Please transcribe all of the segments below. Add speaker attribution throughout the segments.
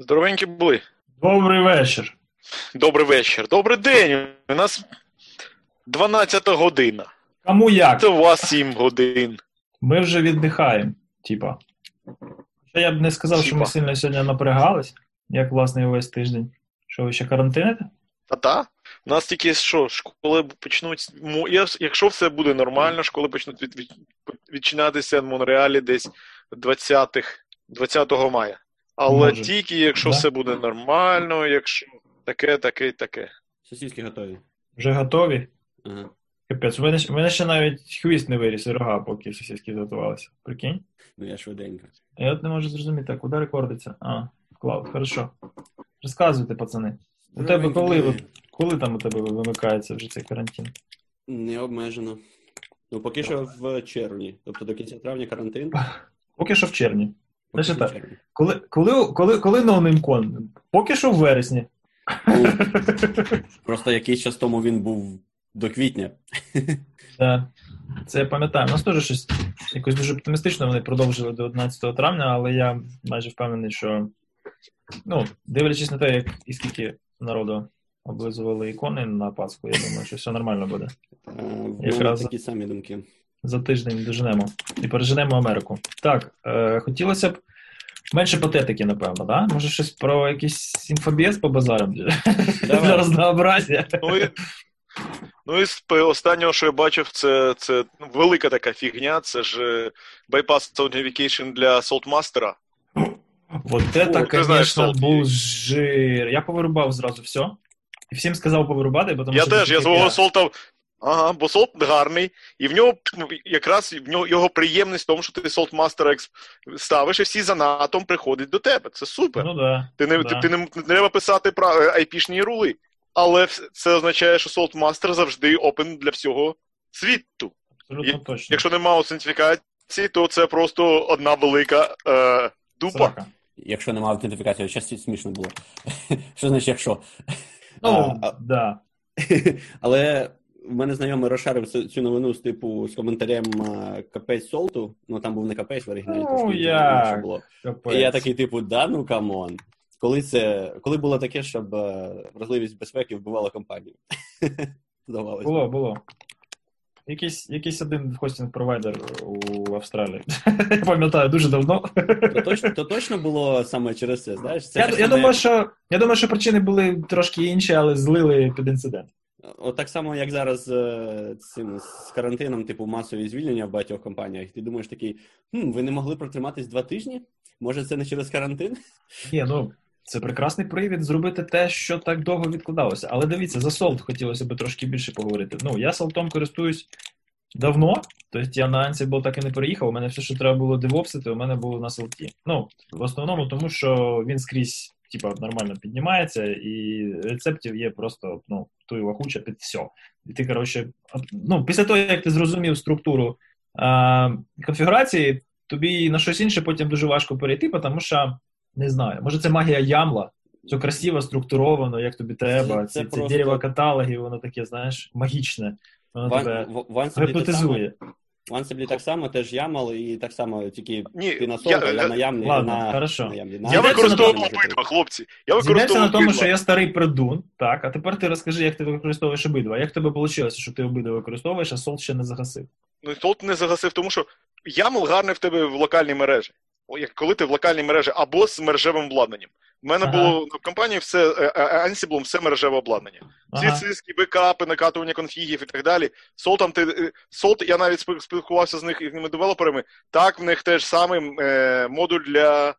Speaker 1: Здоровенькі були.
Speaker 2: Добрий вечір.
Speaker 1: Добрий вечір. Добрий день. У нас 12 година.
Speaker 2: Кому як?
Speaker 1: Це у вас 7 годин.
Speaker 2: Ми вже віддихаємо, типа. Я б не сказав, що ми сильно сьогодні напрягались, як власне і весь тиждень. Що ви ще карантините?
Speaker 1: А та? У нас тільки що, школи почнуть. Якщо все буде нормально, школи почнуть від, відчинятися в Монреалі десь 20 20 мая. Але
Speaker 2: Може.
Speaker 1: тільки якщо
Speaker 2: Да?
Speaker 1: все буде нормально, якщо таке, таке, таке.
Speaker 3: Сосиски готові.
Speaker 2: Вже готові?
Speaker 3: Ага.
Speaker 2: Капець, у мене, ще- у мене ще навіть хвіст не виріс і рога, поки сусідки готувалися. Прикинь?
Speaker 3: Ну я швиденько.
Speaker 2: Я от не можу зрозуміти, а куди рекордиться? А, вклав, хорошо. Розказуйте, пацани. У тебе коли, от- коли там у тебе вимикається вже цей карантин?
Speaker 3: Не обмежено. Ну, поки що в червні. Тобто до кінця травня карантин.
Speaker 2: Поки що в червні. Так. Коли, коли, коли, коли NoNameCon? Поки що в вересні.
Speaker 3: Ну, просто якийсь час тому він був до квітня.
Speaker 2: Так. Це я пам'ятаю. У нас теж щось якось дуже оптимістично вони продовжили до 11 травня, але я майже впевнений, що ну, дивлячись на те, як і скільки народу облизували ікони на Пасху, я думаю, що все нормально буде.
Speaker 3: Е,
Speaker 2: Якраз.
Speaker 3: такі самі думки.
Speaker 2: За тиждень доженемо і переженемо Америку. Так, е, хотілося б менше патетики, напевно, да? Може, щось про якийсь інфобіз по базарам для разнообразія.
Speaker 1: Ну і, ну і останнього, що я бачив, це, це ну, велика така фігня. Це ж е, bypass authentication для Saltmaster.
Speaker 2: Вот это, конечно, був жир. Я повирубав зразу все. І всім сказав повирубати, бо тому
Speaker 1: Я
Speaker 2: що
Speaker 1: теж, я
Speaker 2: як
Speaker 1: свого солта. Ага, бо солт гарний, і в нього якраз в нього його приємність в тому, що ти солтмастера ставиш, і всі за натом приходять до тебе. Це супер.
Speaker 2: Ну да.
Speaker 1: ти не,
Speaker 2: да.
Speaker 1: ти, ти не, не треба писати про IP-шні рули. Але це означає, що солтмастер завжди open для всього світу.
Speaker 2: Абсолютно
Speaker 1: Є-
Speaker 2: точно.
Speaker 1: Якщо немає аутентифікації, то це просто одна велика е, дупа.
Speaker 2: Срака.
Speaker 3: Якщо немає аутентифікації, щось смішно було. Що значить, якщо?
Speaker 2: Ну,
Speaker 3: А, а-
Speaker 2: да.
Speaker 3: Але в мене знайомий розшарив цю новину з типу з коментарем капець Salt 'у. Ну там був не капець в оригіналі,
Speaker 2: Ну, як?
Speaker 3: було.
Speaker 2: Капець.
Speaker 3: І я такий, типу, да, ну камон. Коли це, коли було таке, щоб е, вразливість безпеки вбивала компанію? Здавалося.
Speaker 2: Було, було. Якийсь, якийсь один хостинг-провайдер у Австралії. Я пам'ятаю, дуже давно.
Speaker 3: То точно, то точно було саме через це, знаєш? Це
Speaker 2: Я, я,
Speaker 3: само,
Speaker 2: думаю, що, я думаю, що причини були трошки інші, але злили під інцидент.
Speaker 3: От так само, як зараз е, цим з карантином, типу, масові звільнення в багатьох компаніях. Ти думаєш такий, хм, ви не могли протриматись два тижні? Може, це не через карантин?
Speaker 2: Ні, ну це прекрасний привід зробити те, що так довго відкладалося. Але дивіться, за солт хотілося б трошки більше поговорити. Ну, я солтом користуюсь давно, тобто я на Ansible так і не переїхав. У мене все, що треба було девопсити, у мене було на солті. Ну, в основному, тому що він скрізь. Типа нормально піднімається, і рецептів є просто ну туй лахуча під все. І ти, коротше, ну, після того, як ти зрозумів структуру а, конфігурації, тобі на щось інше потім дуже важко перейти, тому що не знаю, може це магія ямла. Все красиво, структуровано, як тобі треба.
Speaker 3: Це-
Speaker 2: Це,
Speaker 3: це просто-
Speaker 2: дерево каталогів, воно таке, знаєш, магічне. Воно
Speaker 3: Ван-
Speaker 2: тебе
Speaker 3: в- Ansible так само- теж ямал, і так само тільки
Speaker 1: Ні,
Speaker 3: ти на
Speaker 1: я,
Speaker 3: я
Speaker 1: я,
Speaker 3: на ямлі.
Speaker 2: Ладно,
Speaker 3: на,
Speaker 2: хорошо.
Speaker 3: на ямлі.
Speaker 1: я
Speaker 3: На
Speaker 2: Зійдеться
Speaker 1: використовував
Speaker 2: на
Speaker 3: тому,
Speaker 1: обидва, хлопці. Я
Speaker 2: Зійдеться
Speaker 1: використовував
Speaker 2: на тому,
Speaker 1: обидва.
Speaker 2: що я старий придун, так, а тепер ти розкажи, як ти використовуєш обидва. Як в тебе вийшло, що ти обидва використовуєш, а солд ще не загасив?
Speaker 1: Ну, Солт не загасив, тому що ямл гарний в тебе в локальній мережі. Як Коли ти в локальній мережі або з мережевим обладнанням. У мене
Speaker 2: Ага.
Speaker 1: було в компанії все е, е, Ansible, все мережеве обладнання. Всі
Speaker 2: Ага.
Speaker 1: циски, бекапи, накатування конфігів і так далі. Солтом ти е, Солт, я навіть спілкувався з них їхніми девелоперами. Так, в них теж самий е, модуль для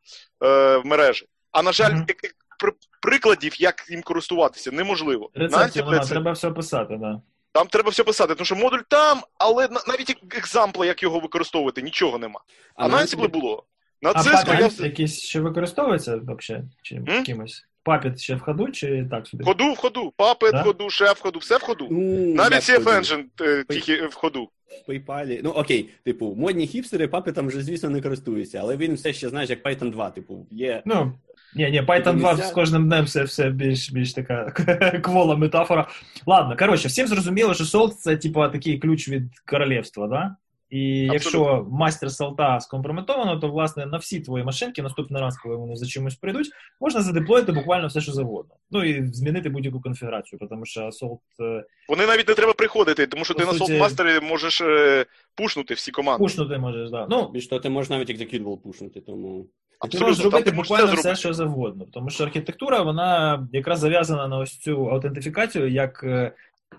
Speaker 1: е, мережі. А на жаль, е- е, при- прикладів, як їм користуватися, неможливо. На
Speaker 2: Рецептів
Speaker 1: Ansible це-
Speaker 2: треба все писати, да.
Speaker 1: Там треба все писати, тому що модуль там, але навіть екзампла, як його використовувати, нічого нема. А, на Ansible було. На
Speaker 2: А
Speaker 1: Cisco я
Speaker 2: якийсь ще використовується взагалі? Чи
Speaker 1: М?
Speaker 2: кимось? Папіт ще в ходу, чи так собі?
Speaker 1: в ходу, в ходу,
Speaker 2: Да?
Speaker 1: в ходу, Chef в ходу, все в ходу.
Speaker 3: Ну,
Speaker 1: Навіть CF? Engine е, тільки в ходу.
Speaker 3: В PayPal. Ну окей, типу, модні хіпстери, папи там вже, звісно, не користуються, але він все ще, знаєш, як Python 2, типу, є.
Speaker 2: Ну, ні, ні, Python 2 з кожним днем все, все більш, більш така квола метафора. Ладно, коротше, всім зрозуміло, що Salt це типа такий ключ від королівства, да? І якщо мастер салта скомпрометовано, то власне на всі твої машинки наступний раз, коли вони за чимось прийдуть, можна задеплоїти буквально все, що завгодно. Ну і змінити будь-яку конфігурацію, тому що Assault... е,
Speaker 1: Вони навіть не треба приходити, тому що
Speaker 2: По
Speaker 1: ти на
Speaker 2: суті-
Speaker 1: Saltmaster можеш е, пушнути всі команди.
Speaker 2: Пушнути можеш, да. Ну,
Speaker 3: Більш того, ти можеш навіть executable пушнути, тому.
Speaker 2: ти можеш зробити буквально
Speaker 1: все зробити.
Speaker 2: що завгодно. Тому що архітектура, вона якраз зав'язана на ось цю аутентифікацію як е,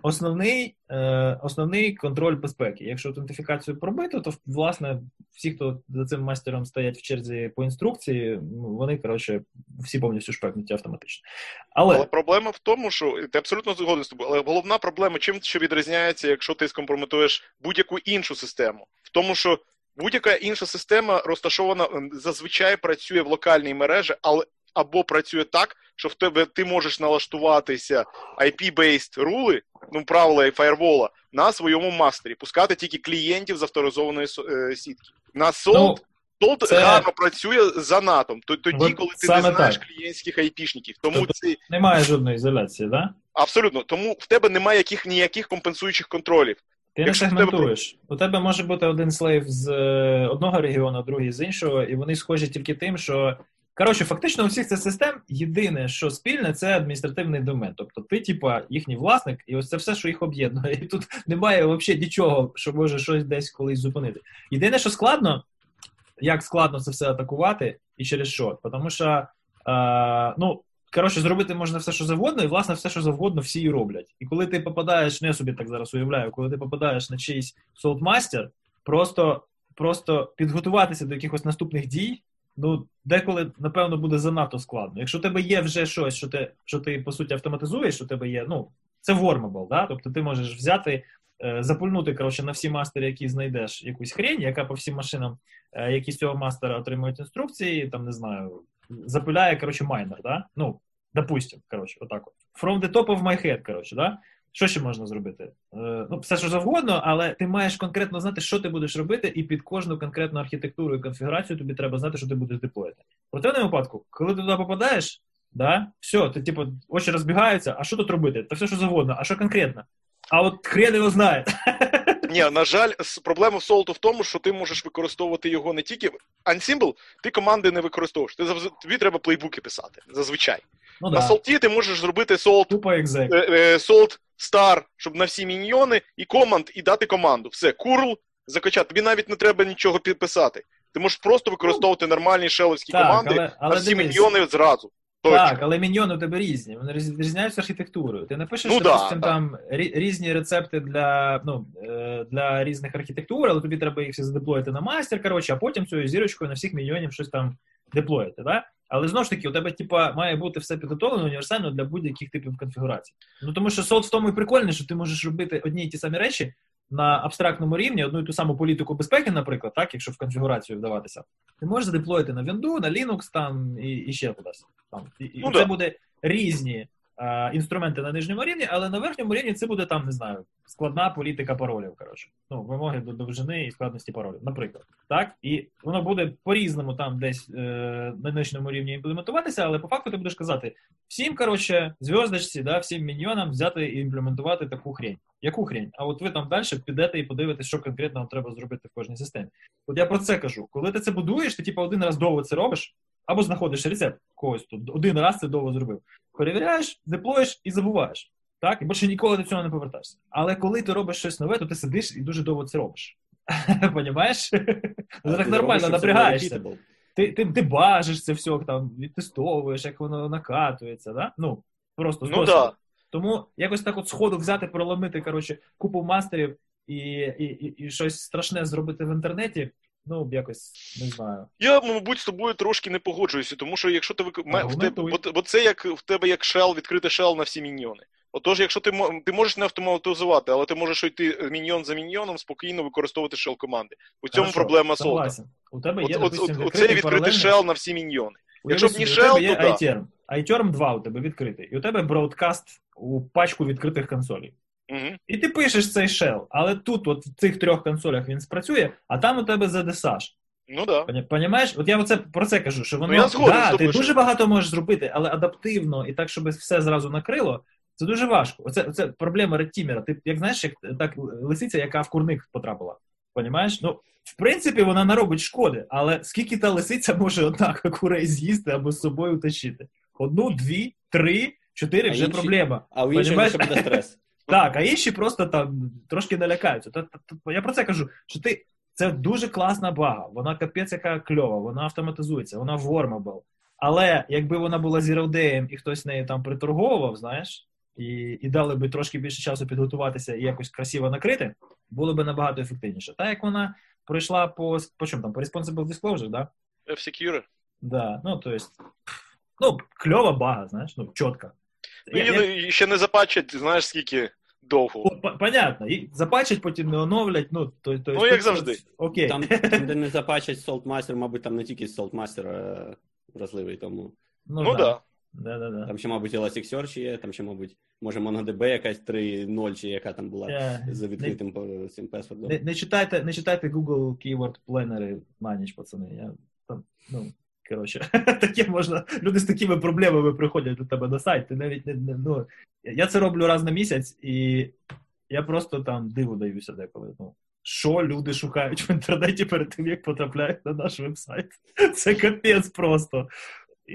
Speaker 2: основний, е, основний контроль безпеки. Якщо аутентифікацію пробито, то власне всі, хто за цим мастером стоять в черзі по інструкції, ну, вони коротше всі повністю шпекнуті автоматично. Але,
Speaker 1: Але проблема в тому, що ти абсолютно згоден з тобою. Але головна проблема, чим що відрізняється, якщо ти скомпрометуєш будь-яку іншу систему, в тому, що будь-яка інша система розташована зазвичай працює в локальній мережі, але або працює так, що в тебе ти можеш налаштуватися IP-based рули, ну правила і фаєрвола, на своєму мастері, пускати тільки клієнтів з авторизованої е, сітки. На
Speaker 2: ну,
Speaker 1: Salt
Speaker 2: це-
Speaker 1: гарно працює за NAT 'ом, тоді,
Speaker 2: От
Speaker 1: коли ти не знаєш
Speaker 2: так.
Speaker 1: клієнтських айпішників. Тому
Speaker 2: Тобто-
Speaker 1: це
Speaker 2: немає жодної ізоляції, да?
Speaker 1: абсолютно. Тому в тебе немає яких ніяких компенсуючих контролів.
Speaker 2: Ти не
Speaker 1: Якщо в тебе.
Speaker 2: У тебе може бути один слейв з е, одного регіону, другий з іншого, і вони схожі тільки тим, що. Коротше, фактично у всіх цих систем єдине, що спільне, це адміністративний домен. Тобто ти, типа, їхній власник, і ось це все, що їх об'єднує. І тут немає взагалі нічого, що може щось десь колись зупинити. Єдине, що складно, як складно це все атакувати і через що. Тому що, е, ну, коротше, зробити можна все, що завгодно, і власне все, що завгодно, всі і роблять. І коли ти попадаєш, ну я собі так зараз уявляю, коли ти попадаєш на чийсь солтмастер, просто, просто підготуватися до якихось наступних дій. Ну, деколи, напевно, буде занадто складно. Якщо у тебе є вже щось, що ти, що ти по суті автоматизуєш, що у тебе є, ну, це вормабл, да? тобто ти можеш взяти, е, запульнути коротше, на всі мастери, які знайдеш якусь хрень, яка по всім машинам, е, які з цього мастера отримують інструкції, там не знаю, запиляє, коротше, майнер, да? Ну, допустим, коротше, отак от. From the top of my head, коротше, да? Що ще можна зробити? Е, ну, все, що завгодно, але ти маєш конкретно знати, що ти будеш робити, і під кожну конкретну архітектуру і конфігурацію тобі треба знати, що ти будеш деплоїти. В противному випадку, коли ти туди попадаєш, да, все, ти типу очі розбігаються, а що тут робити? Та все, що завгодно, а що конкретно? А от хрен його знає.
Speaker 1: Ні, на жаль, проблема в Salt в тому, що ти можеш використовувати його не тільки. Ansible ти команди не використовуєш. Ти тобі треба плейбуки писати. Зазвичай.
Speaker 2: Ну
Speaker 1: На
Speaker 2: да,
Speaker 1: Salt ти можеш зробити Salt,
Speaker 2: тупо
Speaker 1: Star, щоб на всі міньйони, і команд, і дати команду. Все, curl, закачати. Тобі навіть не треба нічого підписати. Ти можеш просто використовувати нормальні шеловські
Speaker 2: Так,
Speaker 1: команди
Speaker 2: але,
Speaker 1: на всі
Speaker 2: дивись,
Speaker 1: міньйони зразу. Точно.
Speaker 2: Так, але міньйони у тебе різні. Вони відрізняються архітектурою. Ти не пишеш,
Speaker 1: Ну
Speaker 2: що, допустим,
Speaker 1: да.
Speaker 2: там рі- різні рецепти для, ну, е, для різних архітектур, але тобі треба їх всі задеплоїти на мастер, коротше, а потім цією зірочкою на всіх міньйонів щось там деплоїти. Да? Але знову ж таки, у тебе типа, має бути все підготовлено універсально для будь-яких типів конфігурацій. Ну тому що солд в тому і прикольний, що ти можеш робити одні і ті самі речі на абстрактному рівні, одну і ту саму політику безпеки, наприклад, так, якщо в конфігурацію вдаватися, ти можеш задеплоїти на Windows, на Linux там і, і ще кудись. Там. І, і
Speaker 1: да.
Speaker 2: це буде різні інструменти на нижньому рівні, але на верхньому рівні це буде там, не знаю, складна політика паролів. Коротше, ну вимоги до довжини і складності паролів, наприклад. Так, і воно буде по-різному там десь е, на нижньому рівні імплементуватися, але по факту ти будеш казати всім, коротше, зв'язочці, да, всім міньйонам взяти і імплементувати таку хрень. Яку хрень? А от ви там далі підете і подивитесь, що конкретно вам треба зробити в кожній системі. От я про це кажу. Коли ти це будуєш, ти типу один раз довго це робиш, або знаходиш рецепт когось тут, один раз це довго зробив. Перевіряєш, деплоїш і забуваєш. Так, і більше ніколи до цього не повертаєшся. Але коли ти робиш щось нове, то ти сидиш і дуже довго це робиш. Понімаєш? Ти так нормально напрягаєшся. Ти, ти, ти бажиш це все там, відтестовуєш, як воно накатується, да? Ну, просто
Speaker 1: Ну да.
Speaker 2: Тому якось так от сходу взяти, проломити, коротше, купу мастерів і, і, і, і щось страшне зробити в інтернеті, ну, якось не знаю.
Speaker 1: Я, мабуть, з тобою трошки не погоджуюся, тому що якщо ти вик... в тебе, бо, бо це як в тебе як шел, відкрити шел на всі міньйони. Отож, якщо ти ти можеш не автоматизувати, але ти можеш йти міньйон за міньйоном, спокійно використовувати шел команди. У цьому
Speaker 2: Хорошо,
Speaker 1: проблема
Speaker 2: согласен. У тебе є,
Speaker 1: От,
Speaker 2: допустим,
Speaker 1: от, оцей відкритий шел на всі міньйони.
Speaker 2: Уяви
Speaker 1: Якщо б не
Speaker 2: у є
Speaker 1: то
Speaker 2: iTerm. iTerm 2 у тебе відкритий. І у тебе broadcast у пачку відкритих консолей.
Speaker 1: Угу.
Speaker 2: І ти пишеш цей shell, але тут, от в цих трьох консолях він спрацює, а там у тебе ZSH.
Speaker 1: Ну да.
Speaker 2: Поня- Понімаєш? От я оце про це кажу, що воно
Speaker 1: Ну, я згоден
Speaker 2: да, ти дуже багато можеш зробити, але адаптивно і так, щоб все зразу накрило, це дуже важко. Оце, оце проблема редтімера. Ти як знаєш, як так лисиця, яка в курник потрапила. Понімаєш? Ну, в принципі, вона не робить шкоди, але скільки та лисиця може однаково курей з'їсти або з собою утащити? Одну, дві, три, чотири
Speaker 3: А
Speaker 2: вже
Speaker 3: інші-
Speaker 2: проблема.
Speaker 3: А у інших буде стрес.
Speaker 2: Так, а інші просто там трошки налякаються. Та- та- та- Я про це кажу, що ти це дуже класна бага. Вона капець яка кльова, вона автоматизується, вона вормабл. Але якби вона була Day і хтось нею там приторговував, знаєш, і, і дали би трошки більше часу підготуватися і якось красиво накрити, було б набагато ефективніше. Так як вона пройшла по, по чому там, по Responsible Disclosure, да?
Speaker 1: F-Secure.
Speaker 2: Да, ну, то есть, ну, кльова бага, знаєш, ну, чітка.
Speaker 1: Ну,
Speaker 2: Я- я-
Speaker 1: ще не запачать, знаєш, скільки довго.
Speaker 2: Понятно, і запачать, потім не оновлять, ну, то, то
Speaker 1: Ну, як завжди.
Speaker 2: Окей.
Speaker 3: Там, там, де не запачать Saltmaster, мабуть, там не тільки Saltmaster е, вразливий, тому
Speaker 2: ну,
Speaker 1: Ну
Speaker 2: да. Да, да, да.
Speaker 3: там ще, мабуть, Elasticsearch є, там ще, мабуть, може MongoDB якась 3.0, чи яка там була
Speaker 2: Е,
Speaker 3: з відкритим по- цим паспортом.
Speaker 2: Не, не, читайте, не читайте Google Keyword Planner ніч, пацани. Я, там, ну, коротше, таке можна. Люди з такими проблемами приходять до тебе на сайт. Ти навіть не, не ну, я це роблю раз на місяць, і я просто там диву даюся деколи. Ну, що люди шукають в інтернеті перед тим, як потрапляють на наш веб-сайт? Це капець просто.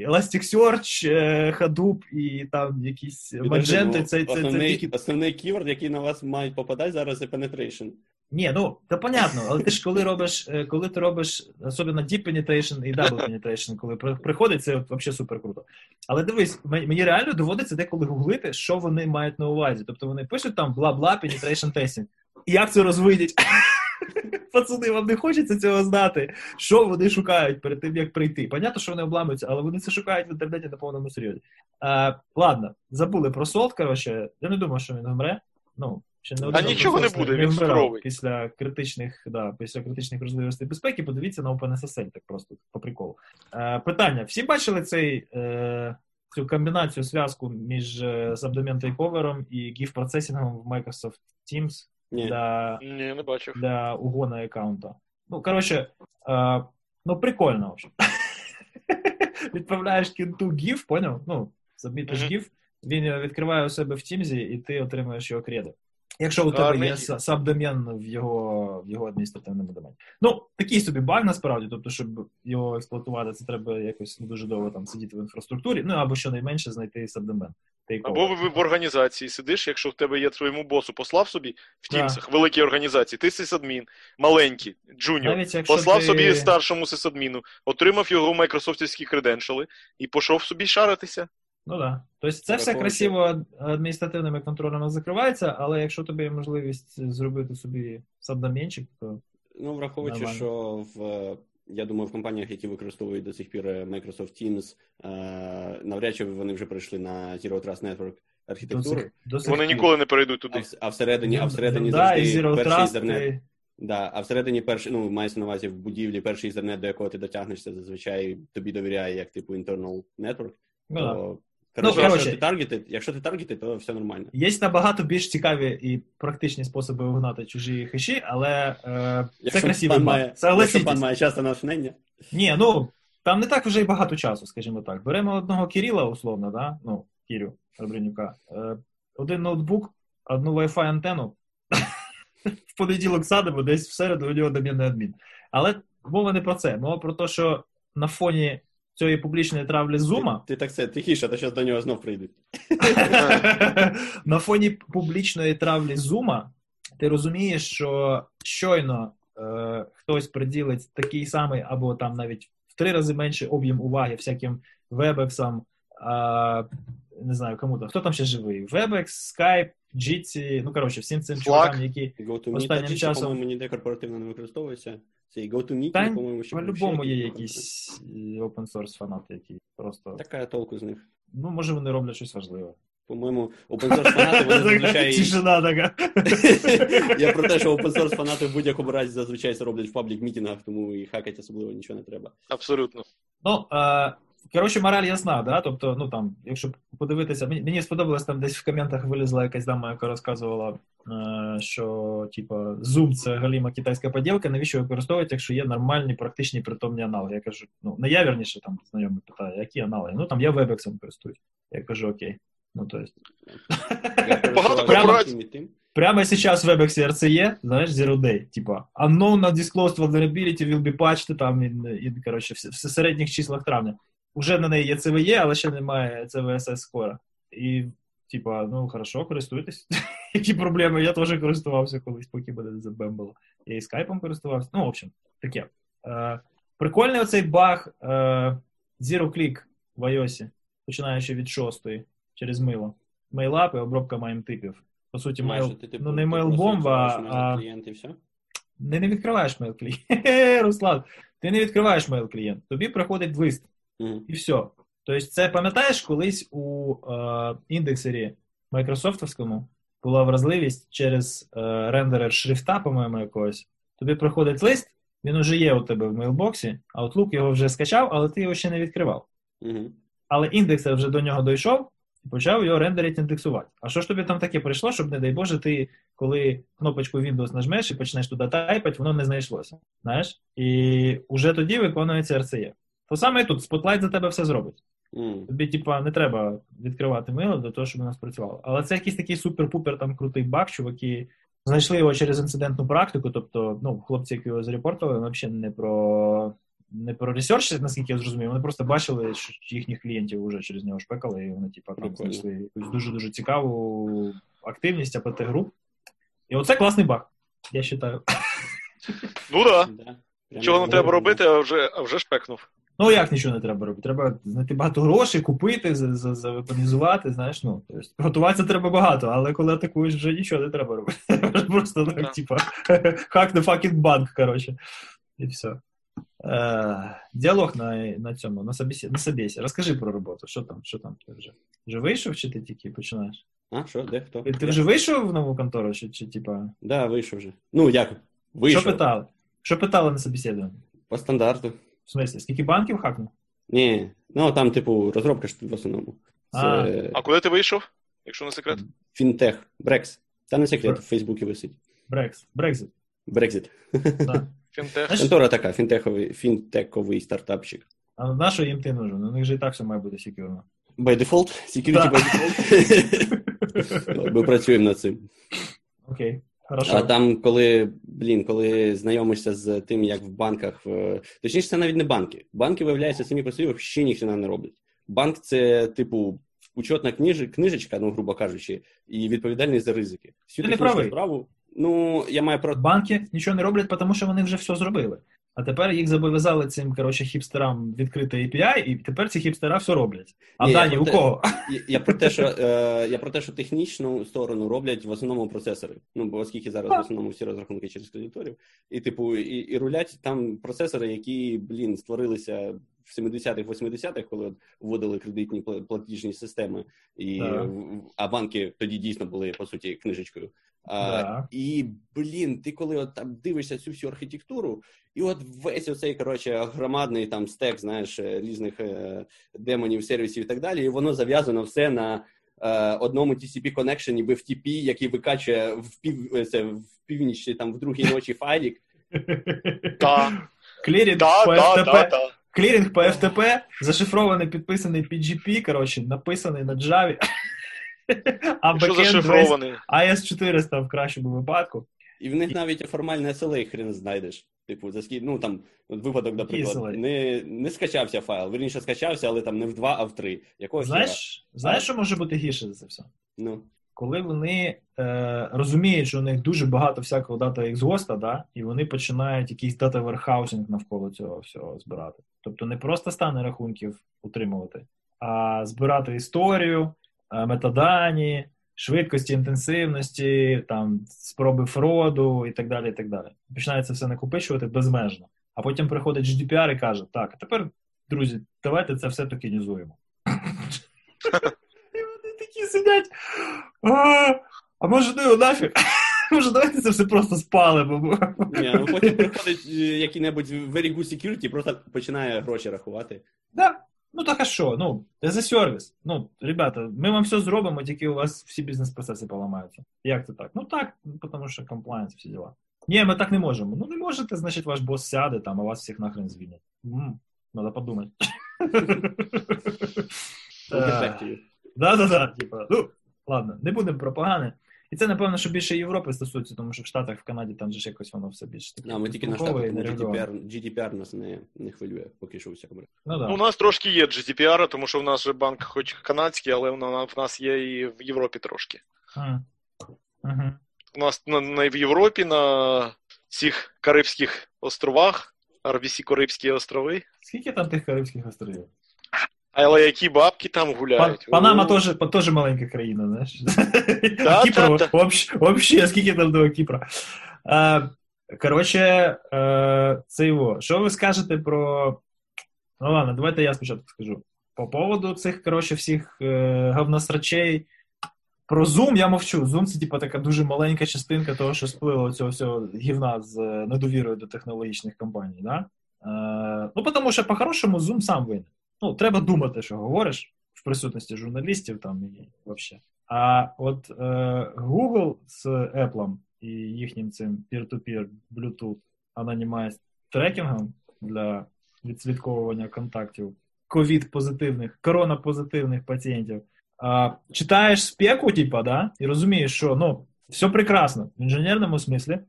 Speaker 2: Elasticsearch, е, Hadoop і там якісь
Speaker 3: Підожди,
Speaker 2: Magento,
Speaker 3: ну,
Speaker 2: це, це, це
Speaker 3: основний,
Speaker 2: тільки
Speaker 3: основний ківер, який на вас мають попадати зараз, це penetration.
Speaker 2: Ні, ну то понятно, але ти ж коли робиш, е, коли ти робиш особливо deep penetration і double penetration, коли приходить, це взагалі супер круто. Але дивись, мені реально доводиться деколи гуглити, що вони мають на увазі. Тобто вони пишуть там бла-бла penetration testing. І як це розвидять? Пацани, вам не хочеться цього знати, що вони шукають перед тим, як прийти. Понятно, що вони обламуються, але вони це шукають в інтернеті на повному серйозі. Е, ладно, забули про солд, коротше. Я не думаю, що він вмре. Ну, ще не
Speaker 1: А нічого не буде, він здоровий.
Speaker 2: Після критичних, да, після критичних можливостей безпеки, подивіться на OpenSSL, так просто по приколу. Е, питання: всі бачили цей, е, цю комбінацію, зв'язку між е, Subdomain Takeover і GIF процесінгом в Microsoft Teams
Speaker 3: Ні.
Speaker 2: для
Speaker 1: Ні, не бачив.
Speaker 2: для угона аккаунта. Ну, коротше, е, ну прикольно, в общем. Відправляєш кєнту GIF, поняв? Ну,
Speaker 1: сабмітиш.
Speaker 2: GIF, він відкриває у себе в Teams, і ти отримуєш його креди. Якщо у тебе є сабдомен в його, в його адміністративному домені. Ну, такий собі баг насправді, тобто, щоб його експлуатувати, це треба якось не дуже довго там сидіти в інфраструктурі, ну або щонайменше знайти сабдомен.
Speaker 1: Або ви в організації сидиш, якщо в тебе є своєму босу, послав собі в.
Speaker 2: Teams
Speaker 1: ах, великій організації, ти сисадмін, маленький, джуніор,
Speaker 2: Навіть
Speaker 1: послав
Speaker 2: ти...
Speaker 1: собі старшому сисадміну, отримав його майкрософтівські креденшали і пішов собі шаритися.
Speaker 2: Ну да. Тобто це все красиво адміністративними контролями закривається, але якщо тобі є можливість зробити собі сабдоменчик, то
Speaker 3: Ну, враховуючи,
Speaker 2: Нормально.
Speaker 3: що в я думаю, в компаніях, які використовують до сих пір е, Microsoft Teams, е, навряд чи вони вже перейшли на Zero Trust Network архітектуру.
Speaker 1: Вони ніколи не перейдуть туди.
Speaker 3: в- а всередині, а всередині
Speaker 2: да,
Speaker 3: завжди
Speaker 2: Zero
Speaker 3: перший
Speaker 2: Trust,
Speaker 3: Ethernet.
Speaker 2: і-
Speaker 3: Да, а всередині перший, ну, мається на увазі в будівлі перший інтернет, до якого ти дотягнешся, зазвичай тобі довіряє як типу internal network.
Speaker 2: Ну, да.
Speaker 3: то, коротше,
Speaker 2: коротше.
Speaker 3: якщо ти таргетит, якщо ти таргетит, то все нормально.
Speaker 2: Є набагато більш цікаві і практичні способи вигнати чужі хеші, але е, це
Speaker 3: Якщо
Speaker 2: красивий
Speaker 3: пан має,
Speaker 2: Це
Speaker 3: якщо пан має час на натхнення.
Speaker 2: Ні, ну там не так вже й багато часу, скажімо так. Беремо одного Кирила, условно, да? ну, Кірю Ребренюка. Е, один ноутбук, одну Wi-Fi антенну. В понеділок садимо, десь в середу у нього домінний адмін. Але мова не про це. Мова про те, що на фоні цієї публічної травлі Зума,
Speaker 3: Ти, ти так це тихіше, то зараз до нього знов прийдуть.
Speaker 2: на фоні публічної травлі Зума, ти розумієш, що щойно е, хтось приділить такий самий, або там навіть в три рази менший об'єм уваги всяким вебексам, не знаю, кому там, хто там ще живий? Webex, Skype, Jitsi, ну коротше, всім цим
Speaker 1: Slack.
Speaker 2: чувакам, які Останнім
Speaker 3: Jitsi,
Speaker 2: часом-
Speaker 3: по-моєму, ніде корпоративно не використовується. Це і GoToMeet,
Speaker 2: Та,
Speaker 3: по-моєму, ще
Speaker 2: по-любому є
Speaker 3: якісь.
Speaker 2: open source фанати, які просто,
Speaker 3: Така толку з них.
Speaker 2: ну може вони роблять щось важливе.
Speaker 3: По-моєму, open source фанати вони зазвичай.
Speaker 2: Тишина така.
Speaker 3: Я про те, що open source фанати в будь-якому разі зазвичай це роблять в паблік мітінгах, тому і хакати особливо нічого не треба.
Speaker 1: Абсолютно.
Speaker 2: Ну, е, коротше, мораль ясна, да? Тобто, ну там, якщо подивитися, мені, сподобалось там десь в коментах вилізла якась дама, яка розказувала, е, що типа Zoom це галіма китайська поділка, навіщо використовувати, якщо є нормальні практичні притомні аналоги. Я кажу, ну не я вірніше там знайомий питає, які аналоги? Ну там я Webex користуюсь. Я кажу, окей. Ну то есть.
Speaker 1: Багато корпорацій.
Speaker 2: Прямо сейчас в WebEx RCE, знаешь, Zero Day, типа, unknown undisclosed vulnerability will be patched, там, і, і коротше, в середніх числах травня. Уже на неї є CVE, але ще немає CVSS score. І, типа, ну, хорошо, користуйтесь. Які проблеми? Я теж користувався колись, поки мене заєбало. Я і скайпом користувався. Ну, в общем, таке. Е, прикольний оцей баг е, Zero Click в iOS, починаючи від шостої, через мило. Mail app і обробка MIME-типів. По суті,
Speaker 3: Ну,
Speaker 2: мейл,
Speaker 3: що ти, типу,
Speaker 2: ну не
Speaker 3: ти mail-бомба,
Speaker 2: а
Speaker 3: клієнт і все?
Speaker 2: не, не відкриваєш мейл клієнт. Руслан, ти не відкриваєш мейл клієнт. Тобі приходить лист, І все. Тобто, це пам'ятаєш, колись у е, індексері майкрософтовському була вразливість через е, рендерер шрифта, по-моєму, якогось. Тобі приходить лист, він уже є у тебе в мейлбоксі, Outlook його вже скачав, але ти його ще не відкривав.
Speaker 3: Мгм.
Speaker 2: Але індексер вже до нього дійшов і почав його рендерити індексувати. А що ж тобі там таке прийшло, щоб, не дай Боже, ти, коли кнопочку Windows нажмеш і почнеш туди тайпати, воно не знайшлося. Знаєш? І вже тоді виконується RCE. То саме і тут, Spotlight за тебе все зробить.
Speaker 3: Мгм.
Speaker 2: Тобі, типа, не треба відкривати мило для того, щоб воно спрацювало. Але це якийсь такий супер-пупер там крутий баг, чуваки знайшли його через інцидентну практику. Тобто, ну, хлопці, які його зарепортували, вони взагалі не про не про ресерч, наскільки я зрозумів, вони просто бачили, що їхніх клієнтів вже через нього шпекали, і вони, типа, там знайшли якусь дуже-дуже цікаву активність АПТ груп. І оце класний баг, я вважаю.
Speaker 1: Ну да.
Speaker 3: Да.
Speaker 1: Нічого не треба робити, а вже, а вже шпекнув.
Speaker 2: Ну, як нічого не треба робити? Треба знайти багато грошей, купити, за- за- завепонізувати, знаєш, ну, тобто, готуватися треба багато, але коли атакуєш, вже нічого не треба робити. Просто Так. типа, hack the fucking банк, коротше. І все. Е, діалог на, на цьому, на собесі, на собесі. Розкажи про роботу. Що там, що там ти вже? Вже вийшов, чи ти тільки починаєш?
Speaker 3: А, що, де, хто?
Speaker 2: Ти, ти вже вийшов в нову контору, чи, чи типа.
Speaker 3: Да, вийшов вже. Ну, як? Вийшов.
Speaker 2: Що питали? Що питали на собеседуванні?
Speaker 3: По стандарту.
Speaker 2: В смислі, скільки банків хакнув?
Speaker 3: Ні, ну там, типу, розробка ж в основному. Це
Speaker 2: А.
Speaker 1: А куди ти вийшов? Якщо не секрет?
Speaker 3: фінтех, Брекс. Та не секрет,
Speaker 2: Бр-
Speaker 3: в Фейсбуці висить.
Speaker 2: Брекс, Брекзит.
Speaker 3: Брекзит.
Speaker 2: Да.
Speaker 1: Фінтех.
Speaker 3: Контора така, фінтеховий, фінтековий стартапчик.
Speaker 2: А на що їм ти нужен? У них же і так все має бути секюрно.
Speaker 3: By default, security
Speaker 2: Да.
Speaker 3: by default. Ми працюємо над цим.
Speaker 2: Окей, хорошо.
Speaker 3: А там, коли, блін, коли знайомишся з тим, як в банках, точніше, це навіть не банки. Банки, виявляються самі по собі ще ніхто не роблять. Банк це, типу, учетна книж... книжечка, ну, грубо кажучи, і відповідальність за ризики. Всю
Speaker 2: Ти не правий.
Speaker 3: справу. Ну, я маю про
Speaker 2: Банки нічого не роблять, тому що вони вже все зробили. А тепер їх зобов'язали цим коротше, хіпстерам відкрити API, і тепер ці хіпстера все роблять. А
Speaker 3: Ні,
Speaker 2: дані у
Speaker 3: те-
Speaker 2: кого?
Speaker 3: Я, я про те, що е, я про те, що технічну сторону роблять в основному процесори. Ну бо оскільки зараз в основному всі розрахунки через кредиторів, і типу, і, і рулять там процесори, які блін створилися в 70-х, 80-х, коли вводили кредитні платіжні системи, і а банки тоді дійсно були по суті книжечкою. А, І блін, ти коли от там дивишся цю всю архітектуру, і от весь оцей коротше громадний там стек, знаєш, е, різних е, демонів, сервісів і так далі, і воно зав'язано все на е, одному TCP коннекшені BFTP, який викачує в пів е, це в північ там в другій ночі файлік.
Speaker 1: Та,
Speaker 2: Клірінг по
Speaker 1: та,
Speaker 2: FTP,
Speaker 1: та.
Speaker 2: клірінг по FTP, зашифрований, підписаний PGP, коротше, написаний на Java. А бекенд весь
Speaker 1: зашифрований?
Speaker 2: AS400 в кращому випадку.
Speaker 3: І в них навіть формальне SLA хрен знайдеш. Типу, за скільки, ну там випадок, наприклад, не, не скачався файл. Вірніше скачався, але там не в два, а в три. Якого хіра?
Speaker 2: Знаєш, знаєш, що може бути гірше за це все?
Speaker 3: Ну,
Speaker 2: коли вони е, розуміють, що у них дуже багато всякого data exhaust 'а, да, і вони починають якийсь data warehousing навколо цього всього збирати. Тобто не просто стани рахунків утримувати, а збирати історію, метадані, швидкості, інтенсивності, там спроби фроду і так далі. і так далі. Починається все накопичувати безмежно. А потім приходить GDPR і каже: так, а тепер, друзі, давайте це все токенізуємо. І вони такі сидять. А, може ну нафіг? Може, давайте це все просто спалимо. бо-
Speaker 3: ні, ну потім приходить е, який-небудь very good security, просто починає гроші рахувати.
Speaker 2: Да. Ну так а що? Ну, це за сервіс. Ну, ребята, ми вам все зробимо, тільки у вас всі бізнес-процеси поламаються. Як це так? Ну так, тому що комплайнс, всі діла. Ні, ми так не можемо. Ну не можете, значить, ваш бос сяде там, а вас всіх нахрен звільнять. Надо подумати. Да, да, да. Типа, ну, ладно, не будемо про погане. І це, напевно, що більше Європи стосується, тому що в Штатах, в Канаді там же ж якось воно все більше таке.
Speaker 3: А, ми тільки на штатах, тому. GDPR, GDPR нас не, не хвилює, поки що у всякому разі.
Speaker 2: Ну, да.
Speaker 1: Ну, у нас трошки є GDPR, тому що в нас же банк хоч канадський, але в в нас є і в Європі трошки.
Speaker 2: Мгм.
Speaker 1: У нас на, на, в Європі на цих Карибських островах, RBC Карибські острови.
Speaker 2: Скільки там тих Карибських островів?
Speaker 1: Але які бабки там гуляють?
Speaker 2: Панама теж, теж маленька країна, знаєш.
Speaker 1: Да,
Speaker 2: Кіпр
Speaker 1: да,
Speaker 2: вообще, скільки там до Кіпра. Коротше, е, це його. Що ви скажете про. Ну ладно, давайте я спочатку скажу. По поводу цих, коротше, всіх е, говносрачей. Про Zoom я мовчу. Zoom це типу, така дуже маленька частинка того, що сплило цього всього гівна з е, недовірою до технологічних компаній. Да? Е, ну, тому що по-хорошому Zoom сам винен. Ну, треба думати, що говориш в присутності журналістів там і взагалі. А от е, Google з Apple і їхнім цим peer-to-peer Bluetooth анонімайз трекінгом для відслідковування контактів ковід-позитивних, коронапозитивних пацієнтів. А, читаєш спеку, типа, да, і розумієш, що ну, все прекрасно в інженерному смислі,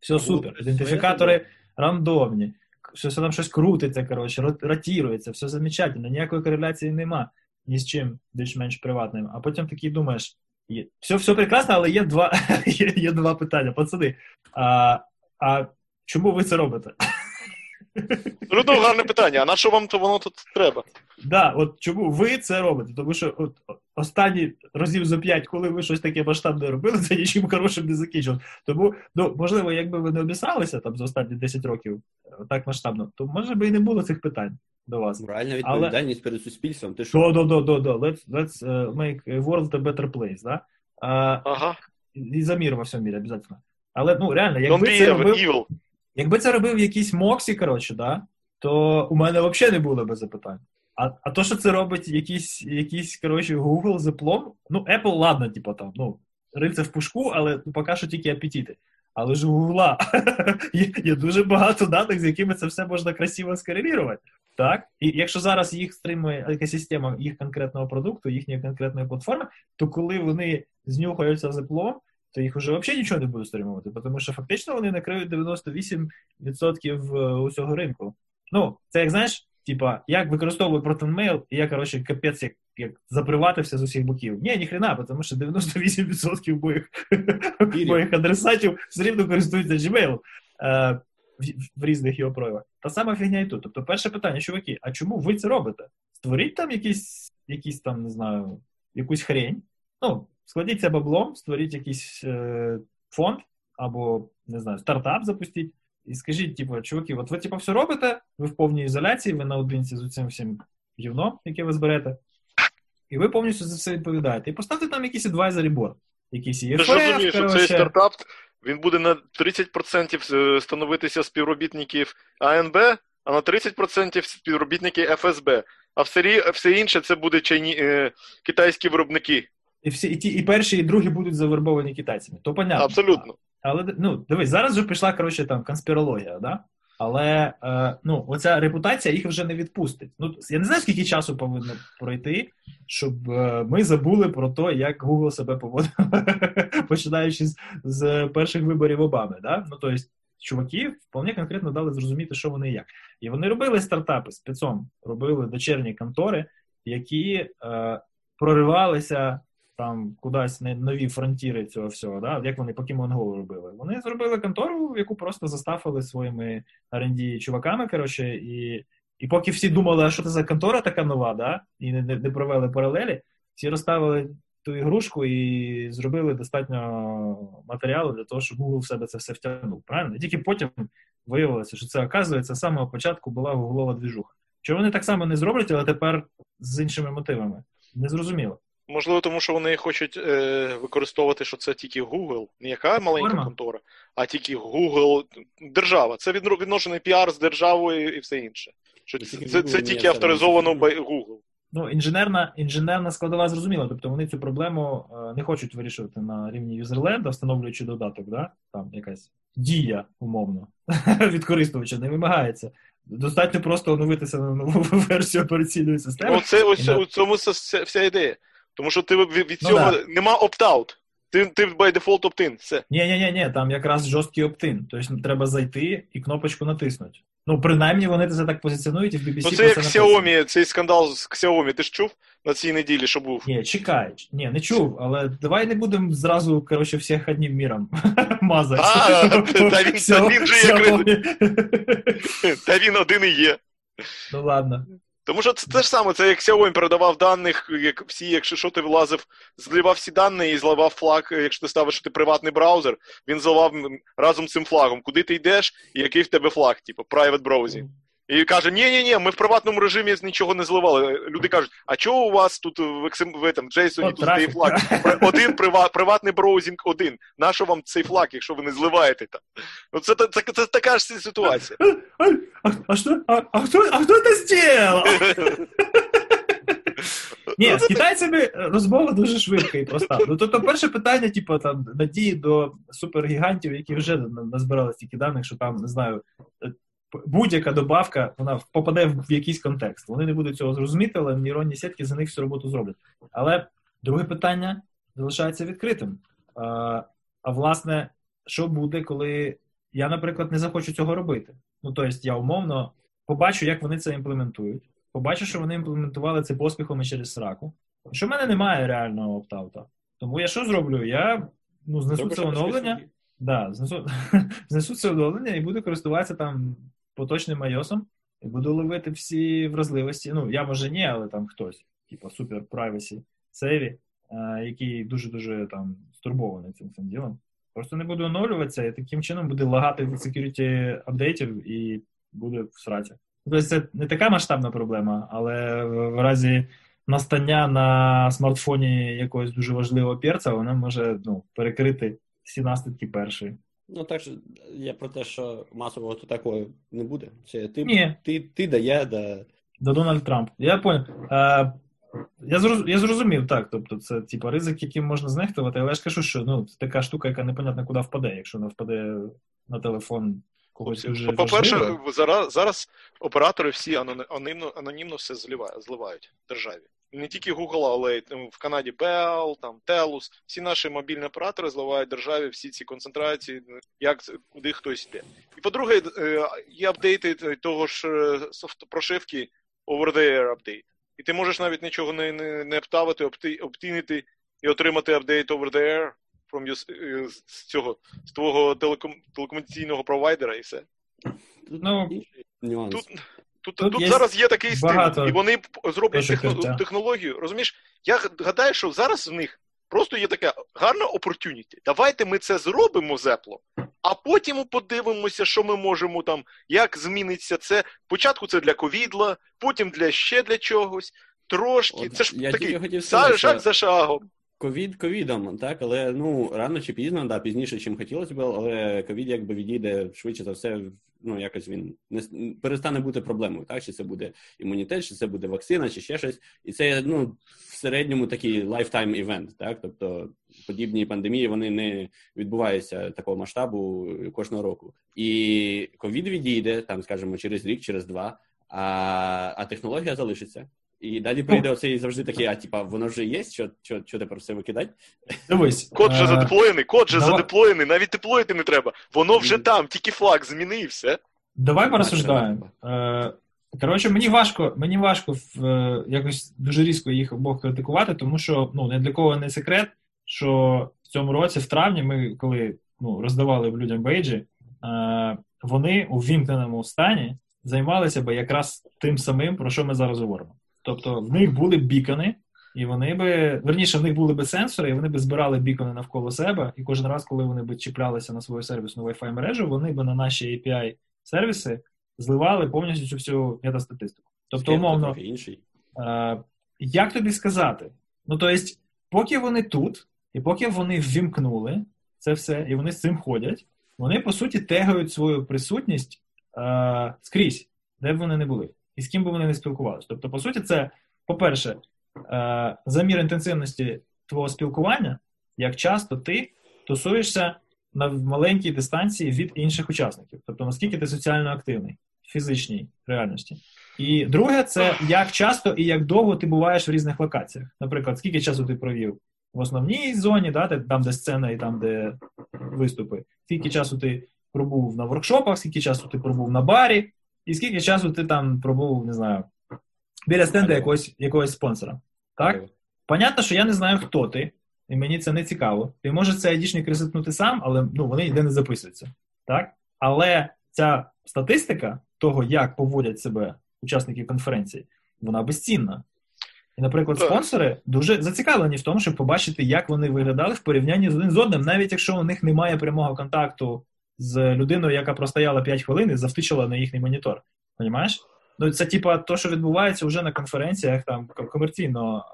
Speaker 2: все супер. Ідентифікатори рандомні, все там щось крутиться, коротше, рот- ротірується, все замечательно, ніякої кореляції нема ні з чим більш-менш приватним. А потім такий думаєш, є, все, все прекрасно, але є два, є, є два питання. Пацани, а, а чому ви це робите?
Speaker 1: Ну, гарне питання. А на що вам то воно тут треба?
Speaker 2: Да, от чому ви це робите? Тому що от останні разів за п'ять, коли ви щось таке масштабне робили, це нічим хорошим не закінчилось. Тому, ну, можливо, якби ви не обісралися там за останні 10 років е, так масштабно, то може би і не було цих питань до вас.
Speaker 3: Моральна
Speaker 2: Але-
Speaker 3: відповідальність перед суспільством. Ти що?
Speaker 2: До, до, до, до. Let's, let's uh, make world a better place, да? А,
Speaker 1: Ага.
Speaker 2: і за мир во всьому мірі, обов'язково. Але, ну, реально, якби це робив,
Speaker 1: evil.
Speaker 2: Якби це робив якийсь Моксі, коротше, да, то у мене взагалі не було би запитань. А, а то, що це робить якийсь, якийсь коротше, Google з Apple, ну, Apple, ладно, типу там, ну, рильце в пушку, але ну, поки що тільки апетити. Але ж у Google є, є дуже багато даних, з якими це все можна красиво скорелірувати. Так? І якщо зараз їх стримує екосистема їх конкретного продукту, їхньої конкретної платформи, то коли вони знюхаються з Apple, то їх вже взагалі нічого не буде стримувати, тому що фактично вони накриють 98% усього ринку. Ну, це як знаєш, типа, як використовую протонмейл, і я, коротше, капець, як, як заприватився з усіх боків. Ні, ніхрена, тому що 98% моїх, моїх адресатів все рівно користуються Gmail. Е, в, в різних його проявах. Та сама фігня і тут. Тобто, перше питання, чуваки, а чому ви це робите? Створіть там якісь, якісь там, не знаю, якусь хрень. Ну, складіться баблом, створіть якийсь е, фонд або, не знаю, стартап запустіть. І скажіть, типу, чуваки, от ви типу, все робите, ви в повній ізоляції, ви наодинці з цим всім гівном, яке ви зберете, і ви повністю за все відповідаєте. І поставте там якийсь advisory board, якийсь
Speaker 1: Ти ж
Speaker 2: EFF,
Speaker 1: розумієш, що цей стартап він буде на 30% становитися співробітників АНБ, а на 30% співробітники ФСБ. А все, все інше це буде чайні, е, китайські виробники.
Speaker 2: І всі, і ті, і перші, і другі будуть завербовані китайцями. То понятно.
Speaker 1: Абсолютно.
Speaker 2: Але ну, дивись, зараз вже пішла коротше там конспірологія, да? Але е, ну, оця репутація їх вже не відпустить. Ну, я не знаю, скільки часу повинно пройти, щоб е, ми забули про те, як Google себе поводив, починаючи з, з перших виборів Обами. Да? Ну, тобто, чуваки вполне конкретно дали зрозуміти, що вони і як. І вони робили стартапи спецом, робили дочерні контори, які е, проривалися там кудись нові фронтіри цього всього, да? як вони Pokemon Go робили. Вони зробили контору, яку просто заставили своїми R&D чуваками, коротше, і, і поки всі думали, а що це за контора така нова, да? і не, не, провели паралелі, всі розставили ту ігрушку і зробили достатньо матеріалу для того, щоб Google в себе це все втягнув. Правильно? І тільки потім виявилося, що це, оказується, з самого початку була гуглова двіжуха. Чого вони так само не зроблять, але тепер з іншими мотивами? Незрозуміло.
Speaker 1: Можливо, тому що вони хочуть е, використовувати, що це тільки Google, не яка маленька
Speaker 2: Форма.
Speaker 1: контора, а тільки Google, держава. Це відно- відношений піар з державою і все інше. Що це,
Speaker 3: тільки
Speaker 1: це, це тільки авторизовано by Google.
Speaker 2: Ну, інженерна, інженерна складова зрозуміла. Тобто вони цю проблему е, не хочуть вирішувати на рівні юзерленда, встановлюючи додаток, да? там якась дія, умовно, від користувача не вимагається. Достатньо просто оновитися на нову версію операційної системи.
Speaker 1: Ну, це ось
Speaker 2: на-
Speaker 1: у цьому вся, вся ідея. Тому що ти від, від
Speaker 2: Ну,
Speaker 1: цього
Speaker 2: да.
Speaker 1: нема opt-out. Ти, ти by default opt-in, все.
Speaker 2: Ні, ні, ні, ні, там якраз жорсткий оптин. Тобто треба зайти і кнопочку натиснути. Ну, принаймні, вони це так позиціонують, і в BBC
Speaker 1: Ну це як. Xiaomi, цей скандал з Xiaomi, ти ж чув на цій неділі, що був?
Speaker 2: Ні, чекай. Ні, не чув, але давай не будемо зразу, коротше, всіх одним міром мазати.
Speaker 1: А, та він- же
Speaker 2: Xiaomi.
Speaker 1: Та він один і є.
Speaker 2: Ну ладно.
Speaker 1: Тому що це те ж саме, це як Xiaomi передавав даних, як всі, якщо що ти влазив, зливав всі дані і зливав флаг, якщо ти ставиш, ти приватний браузер, він зливав разом з цим флагом, куди ти йдеш і який в тебе флаг, типу, private browsing. І каже: ні ні ні ми в приватному режимі нічого не зливали. Люди кажуть, а чого у вас тут в JSON
Speaker 2: От
Speaker 1: тут
Speaker 2: трафік.
Speaker 1: флаг? Один прива, приватний браузінг один. Нащо вам цей флаг, якщо ви не зливаєте там? Ну це, це, це, це така ж ситуація.
Speaker 2: А, а что? А, а кто, а кто это сделал? Ні, з китайцями розмова дуже швидка і проста. Ну, тобто, перше питання, типу, там, надії до супергігантів, які вже назбирали стільки даних, що там, не знаю, е, будь-яка добавка, вона попаде в якийсь контекст. Вони не будуть цього зрозуміти, але нейронні сітки за них всю роботу зроблять. Але друге питання залишається відкритим. А, а власне, що буде, коли я, наприклад, не захочу цього робити? Ну, тобто, я умовно побачу, як вони це імплементують. Побачу, що вони імплементували це поспіхом і через сраку. Що в мене немає реального оптаута. Тому я що зроблю? Я ну, знесу це оновлення. Да, знесу, знесу це оновлення і буду користуватися там поточним iOS, і буду ловити всі вразливості. Ну, я може ні, але там хтось, типу супер privacy сейві, е, який дуже-дуже там стурбований цим цим ділом. Просто не буду оновлюватися, і таким чином буде лагати від security апдейтів і буде в сраці. Тобто це не така масштабна проблема, але в разі настання на смартфоні якогось дуже важливого перця, вона може ну, перекрити всі наслідки першої.
Speaker 3: Ну так що я про те, що масового то такого не буде. Це ти,
Speaker 2: Ні.
Speaker 3: ти, ти да я, да.
Speaker 2: До Дональд Трамп. Я понял. Е, я, зроз, я зрозумів, так. Тобто, це типа ризик, яким можна знехтувати, але я ж кажу, що ну, це така штука, яка непонятно куди впаде, якщо вона впаде на телефон когось дуже
Speaker 1: По-перше, зараз, зараз оператори всі анонімно, анонімно все зливають, зливають державі. Не тільки Google, але й в Канаді Bell, там Telus. Всі наші мобільні оператори зливають державі всі ці концентрації, як куди хтось йде. І по-друге, е, є апдейти того ж е, софт прошивки over the air update. І ти можеш навіть нічого не, не, не оптавити, опти, оптінити і отримати апдейт over the air from your, е, з цього з твого телеком, телекомунікаційного провайдера і все.
Speaker 2: Ну.
Speaker 1: Тут, тут,
Speaker 2: Тут
Speaker 1: тут,
Speaker 2: є
Speaker 1: зараз є такий стиль, і вони зроблять техно, технологію. Розумієш, я гадаю, що зараз в них просто є така гарна opportunity. Давайте ми це зробимо з Apple, а потім подивимося, що ми можемо там, як зміниться це. Спочатку це для ковідла, потім для ще для чогось. Трошки.
Speaker 3: От
Speaker 1: це ж
Speaker 3: я
Speaker 1: такий
Speaker 3: хотів сказати,
Speaker 1: шаг
Speaker 3: що-
Speaker 1: за шагом.
Speaker 3: Ковід ковідом, так, але ну рано чи пізно, да, пізніше, чим хотілося б, але ковід якби відійде швидше за все, ну якось він не перестане бути проблемою, так? Чи це буде імунітет, чи це буде вакцина, чи ще щось. І це ну в середньому такий lifetime event, так? Тобто подібні пандемії вони не відбуваються такого масштабу кожного року. І ковід відійде, там, скажімо, через рік, через два, а, а технологія залишиться. І далі прийде оцей завжди такий, а типа воно вже є, що, що, що тепер все викидати?
Speaker 2: Дивись.
Speaker 1: Код вже
Speaker 2: е,
Speaker 1: задеплоєний, код вже задеплоєний, навіть деплоїти не треба. Воно вже там, тільки флаг зміни і все.
Speaker 2: Давай порозсуждаємо. Е, Коротше, мені важко, мені важко в, е, якось дуже різко їх обох критикувати, тому що ну, не для кого не секрет, що в цьому році, в травні, ми коли ну, роздавали людям бейджі, вони у вімкненому стані займалися би якраз тим самим, про що ми зараз говоримо. Тобто в них були б бікони, і вони би, верніше, в них були би сенсори, і вони би збирали бікони навколо себе, і кожен раз, коли вони би чіплялися на свою сервісну Wi-Fi мережу, вони би на наші API сервіси зливали повністю цю всю метастатистику. Тобто, умовно, е, як тобі сказати? Ну, тобто, поки вони тут, і поки вони ввімкнули це все, і вони з цим ходять, вони по суті тегають свою присутність е, скрізь, де б вони не були, і з ким би вони не спілкувалися. Тобто, по суті, це, по-перше, е, замір інтенсивності твого спілкування, як часто ти тусуєшся на маленькій дистанції від інших учасників, тобто наскільки ти соціально активний в фізичній реальності. І друге, це як часто і як довго ти буваєш в різних локаціях. Наприклад, скільки часу ти провів в основній зоні, да, там, де сцена і там, де виступи, скільки часу ти пробув на воркшопах, скільки часу ти пробув на барі, і скільки часу ти там пробув, не знаю, біля стенда якогось, якогось спонсора. Так? Понятно, що я не знаю, хто ти, і мені це не цікаво. Ти може це айдішник ресетнути сам, але ну, вони ніде не записуються. Так? Але ця статистика того, як поводять себе учасники конференції, вона безцінна. І, наприклад, спонсори дуже зацікавлені в тому, щоб побачити, як вони виглядали в порівнянні з один з одним, навіть якщо у них немає прямого контакту з людиною, яка простояла 5 хвилин і завтичила на їхній монітор. Понімаєш? Ну, це типа то, що відбувається вже на конференціях там комерційного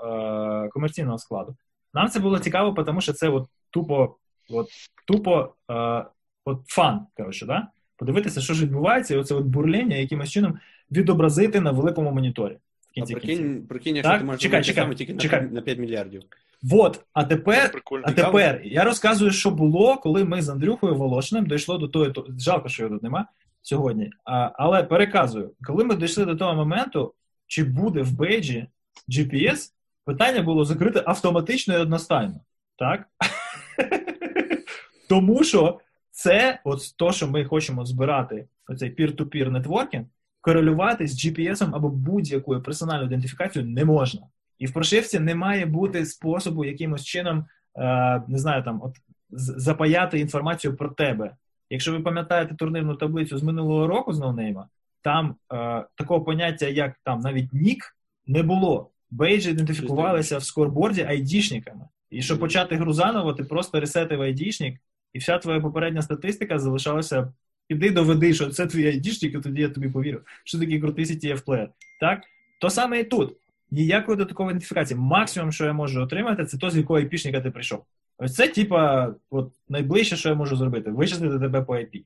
Speaker 2: е- комерційного складу. Нам це було цікаво, тому що це от тупо от, тупо е- от фан. коротше, да? Подивитися, що ж відбувається, і оце от бурлення якимось чином відобразити на великому моніторі. В кінці
Speaker 3: а прикинь, прикинь,
Speaker 2: якщо
Speaker 3: так? ти можеш
Speaker 2: чекай, чекай,
Speaker 3: саме тільки
Speaker 2: чекай.
Speaker 3: На, 5 мільярдів.
Speaker 2: Вот, а тепер
Speaker 1: Прикольно.
Speaker 2: а тепер я розказую, що було, коли ми з Андрюхою Волошиним дійшло до того, то жалко, що його тут нема сьогодні. А, Але переказую, коли ми дійшли до того моменту, чи буде в бейджі GPS, питання було закрите автоматично і одностайно. Так? Тому що це, от то, що ми хочемо збирати, оцей peer-to-peer нетворкінг, корелювати з GPS або будь-якою персональною ідентифікацією не можна. І в прошивці не має бути способу якимось чином, е, не знаю, там, от запаяти інформацію про тебе. Якщо ви пам'ятаєте турнірну таблицю з минулого року з ноунейма, там е, такого поняття, як там навіть нік, не було. Бейджі ідентифікувалися в скорборді айдішниками. І щоб почати гру заново, ти просто ресетив айдішник, і вся твоя попередня статистика залишалася. Іди доведи, що це твій айдішник, і тоді я тобі повірю, що такий крутий ctf плеєр Так? То саме і тут. Ніякої додаткової ідентифікації. Максимум, що я можу отримати, це то, з якого айпішника ти прийшов. Ось це, типа, от найближче, що я можу зробити, вичислити тебе по IP.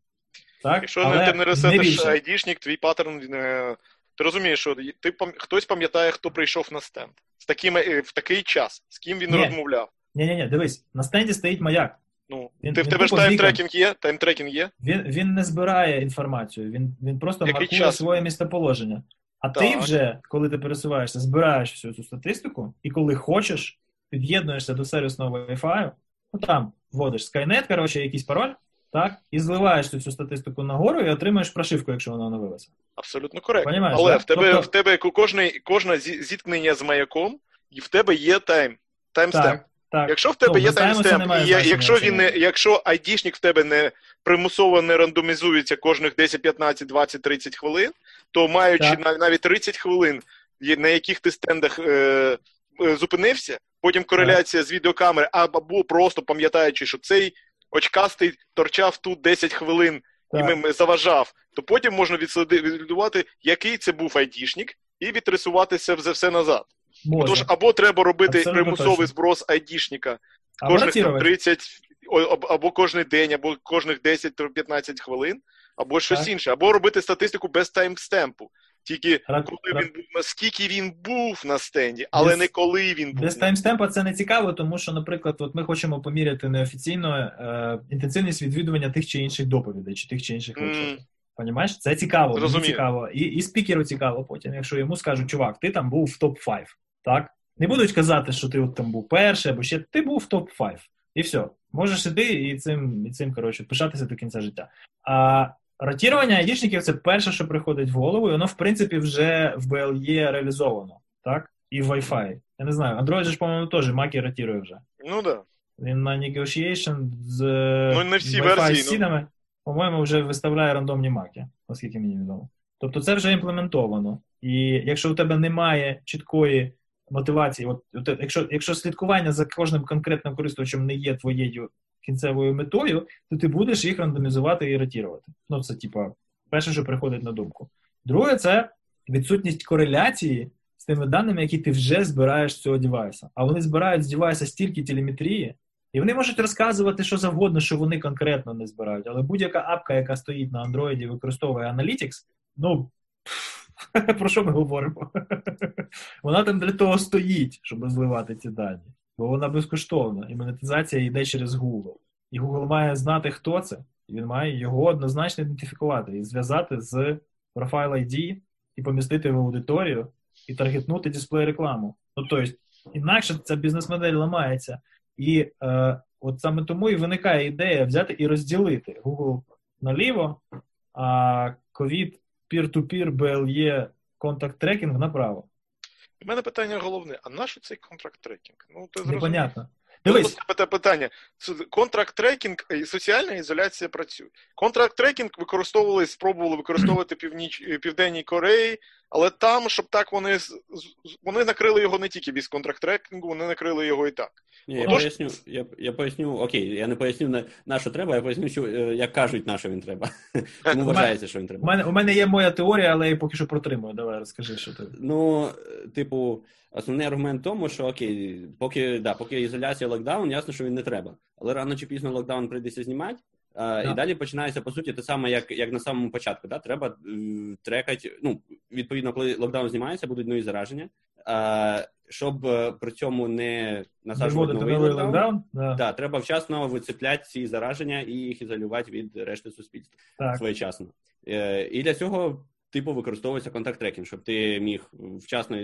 Speaker 2: Так?
Speaker 1: Якщо
Speaker 2: Але
Speaker 1: ти не ресетиш айдішник, твій паттерн. Не... Ти розумієш, що ти хтось пам'ятає, хто прийшов на стенд з таким, е, в такий час, з ким він
Speaker 2: Ні.
Speaker 1: розмовляв.
Speaker 2: Ні, ні, ні, дивись, на стенді стоїть маяк.
Speaker 1: Ну,
Speaker 2: Він-
Speaker 1: ти в тебе ж таймтрекінг є? Таймтрекінг є?
Speaker 2: Він, він не збирає інформацію, він, він просто
Speaker 1: Який
Speaker 2: маркує
Speaker 1: час?
Speaker 2: своє місцеположення. А ти вже, коли ти пересуваєшся, збираєш всю цю статистику, і коли хочеш, під'єднуєшся до сервісного Wi-Fi, ну там вводиш Skynet, коротше, якийсь пароль, так, і зливаєш цю всю статистику нагору і отримаєш прошивку, якщо вона оновилася.
Speaker 1: Абсолютно коректно.
Speaker 2: Понімаєш,
Speaker 1: Але
Speaker 2: да?
Speaker 1: в тебе,
Speaker 2: Тобто-
Speaker 1: в тебе кожне, кожне зі- зіткнення з маяком, і в тебе є тайм. Таймстемп.
Speaker 2: Так, так.
Speaker 1: Якщо в тебе
Speaker 2: Ну,
Speaker 1: є таймстемп, і якщо він не, якщо айдішник в тебе не примусово не рандомізується кожних 10, 15, 20, 30 хвилин, то маючи
Speaker 2: Так.
Speaker 1: навіть 30 хвилин, на яких ти стендах е, е, зупинився, потім кореляція з відеокамери, або просто пам'ятаючи, що цей очкастий торчав тут 10 хвилин і
Speaker 2: Так.
Speaker 1: ми, заважав, то потім можна відслідувати, який це був айдішник, і відрисуватися все назад.
Speaker 2: Можна.
Speaker 1: Тож або треба робити
Speaker 2: Абсолютно
Speaker 1: примусовий
Speaker 2: точно.
Speaker 1: зброс айдішника кожних там, 30, або, кожний день, або кожних 10-15 хвилин, або щось
Speaker 2: Так.
Speaker 1: інше, або робити статистику без таймстемпу. Тільки
Speaker 2: Ра-
Speaker 1: коли він був, наскільки він був на стенді, але
Speaker 2: Без-
Speaker 1: не коли він був.
Speaker 2: Без таймстемпа це не цікаво, тому що, наприклад, от ми хочемо поміряти неофіційно е, інтенсивність відвідування тих чи інших доповідей, чи тих чи інших лекцій. Понімаєш? Це цікаво, цікаво. І, і спікеру цікаво потім, якщо йому скажуть, чувак, ти там був в топ-5, так? Не будуть казати, що ти от там був перший, або ще ти був в топ-5. І все. Можеш іти і цим, і цим коротше, пишатися до кінця життя. А ротірування айдішників це перше, що приходить в голову, і воно, в принципі, вже в BLE реалізовано, так? І в Wi-Fi. Я не знаю, Android же по-моєму, теж Макі ротірує вже.
Speaker 1: Ну да.
Speaker 2: Він на negotiation з
Speaker 1: Ну, не всі
Speaker 2: Wi-Fi
Speaker 1: версії, ну.
Speaker 2: по-моєму, вже виставляє рандомні маки, наскільки мені відомо. Тобто це вже імплементовано. І якщо у тебе немає чіткої мотивації, от, от якщо, якщо слідкування за кожним конкретним користувачем не є твоєю кінцевою метою, то ти будеш їх рандомізувати і ротірувати. Ну, це типа перше, що приходить на думку. Друге, це відсутність кореляції з тими даними, які ти вже збираєш з цього девайса. А вони збирають з девайса стільки телеметрії, і вони можуть розказувати що завгодно, що вони конкретно не збирають. Але будь-яка апка, яка стоїть на Android використовує Analytics, ну про що ми говоримо? Вона там для того стоїть, щоб зливати ці дані. Бо вона безкоштовна, і монетизація йде через Google. І Google має знати, хто це, і він має його однозначно ідентифікувати і зв'язати з профайл ID і помістити в аудиторію і таргетнути дисплей рекламу. Ну тобто, інакше ця бізнес-модель ламається. І е, от саме тому і виникає ідея взяти і розділити Google наліво, а COVID peer-to-peer BLE contact tracking направо.
Speaker 1: У мене питання головне: а нащо цей contact tracking? Ну, ти.
Speaker 2: Непонятно.
Speaker 1: Дивись.
Speaker 2: Це
Speaker 1: питання. Contact tracking і соціальна ізоляція працює. Contact tracking використовували, спробували використовувати північ, Південній Кореї, але там, щоб так вони вони накрили його не тільки без contact tracking у, вони накрили його і так.
Speaker 3: Ні, я поясню, я я поясню, окей, я не поясню на, на що треба, я поясню, що е, як кажуть, на що він треба. Тому вважається, що він треба.
Speaker 2: У мене у мене є моя теорія, але я поки що протримую. Давай розкажи, що ти.
Speaker 3: Ну, типу, основний аргумент в тому, що окей, поки да, поки ізоляція локдаун, ясно, що він не треба. Але рано чи пізно локдаун прийдеться знімати. А, І далі починається по суті те саме, як як на самому початку. Да? Треба е, трекати. Ну відповідно, коли локдаун знімається, будуть нові зараження. А, Щоб е, при цьому не насаджувати новий локдаун, локдаун да. Да, треба вчасно вицепляти ці зараження і їх ізолювати від решти суспільства так. своєчасно. Е, І для цього типу використовується contact tracking, щоб ти міг вчасно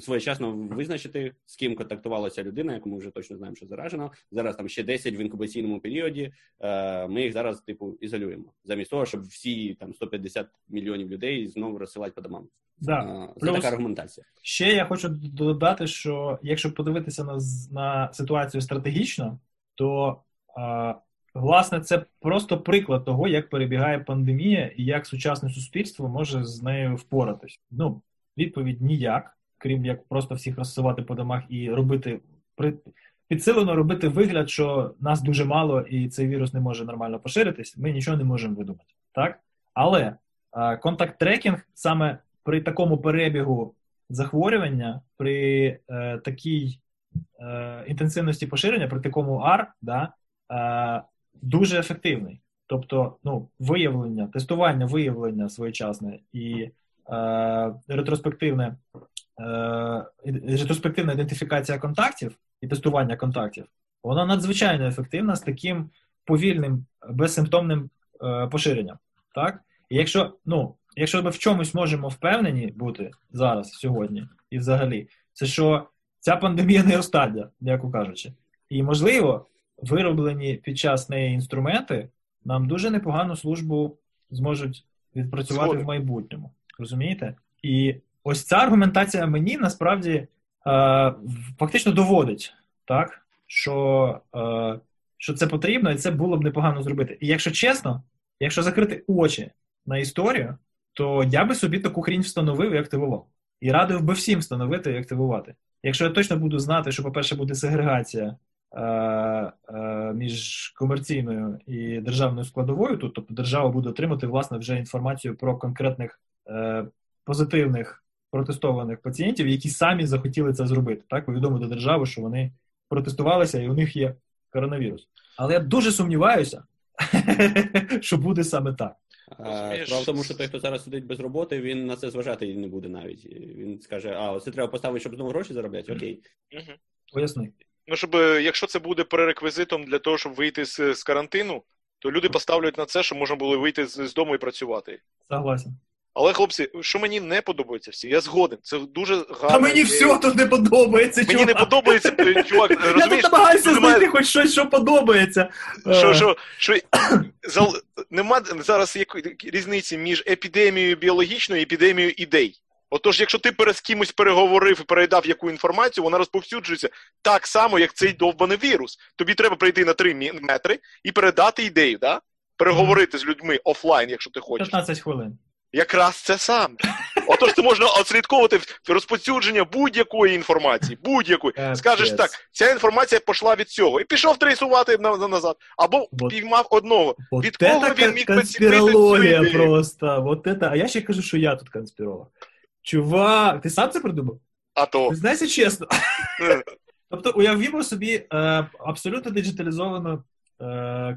Speaker 3: своєчасно визначити, з ким контактувалася людина, яку ми вже точно знаємо, що заражена. Зараз там ще 10 в інкубаційному періоді. Е, ми їх зараз, типу, ізолюємо, замість того, щоб всі там 150 мільйонів людей знову розсилати по домам.
Speaker 2: Да.
Speaker 3: Це Плюс, така аргументація.
Speaker 2: Ще я хочу додати, що якщо подивитися на на ситуацію стратегічно, то а, власне це просто приклад того, як перебігає пандемія і як сучасне суспільство може з нею впоратись. Ну, відповідь ніяк крім як просто всіх розсувати по домах і робити підсилено робити вигляд, що нас дуже мало і цей вірус не може нормально поширитись, ми нічого не можемо видумати. Так? Але контакт трекінг саме при такому перебігу захворювання, при е, такій е, інтенсивності поширення, при такому R, да, е, дуже ефективний. Тобто, ну, виявлення, тестування, виявлення своєчасне і ретроспективне Е, ретроспективна ідентифікація контактів і тестування контактів, вона надзвичайно ефективна з таким повільним, безсимптомним е, поширенням. Так? І якщо ну, якщо ми в чомусь можемо впевнені бути зараз, сьогодні і взагалі, це що ця пандемія не остання, м'яко кажучи. І, можливо, вироблені під час неї інструменти нам дуже непогану службу зможуть відпрацювати Згодом. в майбутньому. Розумієте? І ось ця аргументація мені насправді е, фактично доводить, так, що е, що це потрібно, і це було б непогано зробити. І якщо чесно, якщо закрити очі на історію, то я би собі таку хрінь встановив і активував. І радив би всім встановити і активувати. Якщо я точно буду знати, що, по-перше, буде сегрегація е, е, між комерційною і державною складовою, то тобто держава буде отримати власне вже інформацію про конкретних позитивних протестованих пацієнтів, які самі захотіли це зробити. Так, повідомити державу, що вони протестувалися і у них є коронавірус. Але я дуже сумніваюся, що буде саме так.
Speaker 3: Справа в тому, що той, хто зараз сидить без роботи, він на це зважати не буде навіть. Він скаже: а це треба поставити, щоб знову гроші заробляти? Окей.
Speaker 2: Поясни.
Speaker 1: Ну, щоб якщо це буде пререквізитом для того, щоб вийти з, з карантину, то люди поставлять на це, щоб можна було вийти з, з дому і працювати.
Speaker 2: Согласен.
Speaker 1: Але, хлопці, що мені не подобається всі, я згоден. Це дуже гарно.
Speaker 2: А мені все тут не подобається.
Speaker 1: Мені чувак. не подобається, е, чувак. розумієш?
Speaker 2: Я тут намагаюся знайти хоч щось, що подобається.
Speaker 1: Що, що, що Нема зараз різниці між епідемією біологічною і епідемією ідей. Отож, якщо ти з кимось переговорив і передав яку інформацію, вона розповсюджується так само, як цей довбаний вірус. Тобі треба прийти на 3 метри і передати ідею, да? переговорити з людьми офлайн, якщо ти хочеш.
Speaker 2: 15 хвилин.
Speaker 1: Якраз це саме. Отож, ти можна ослідковувати розповсюдження будь-якої інформації, будь-якої. Скажеш так, ця інформація пішла від цього. І пішов трейсувати назад. Або піймав одного.
Speaker 2: Вот від кого він міг конспірологія просто. Вот это. А я ще кажу, що я тут конспіролог. Чувак, ти сам це придумав?
Speaker 1: А то.
Speaker 2: Знаєте, чесно. Тобто, уявімо собі е, абсолютно диджиталізовану Е,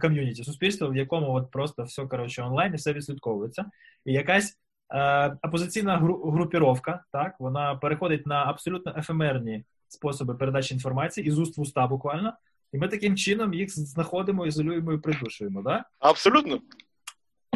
Speaker 2: ком'юніті, суспільство, в якому от просто все коротше онлайн і все відслідковується. І якась е, опозиційна групіровка, так, вона переходить на абсолютно ефемерні способи передачі інформації із уст в уста буквально. І ми таким чином їх знаходимо, ізолюємо і придушуємо, да?
Speaker 1: Абсолютно.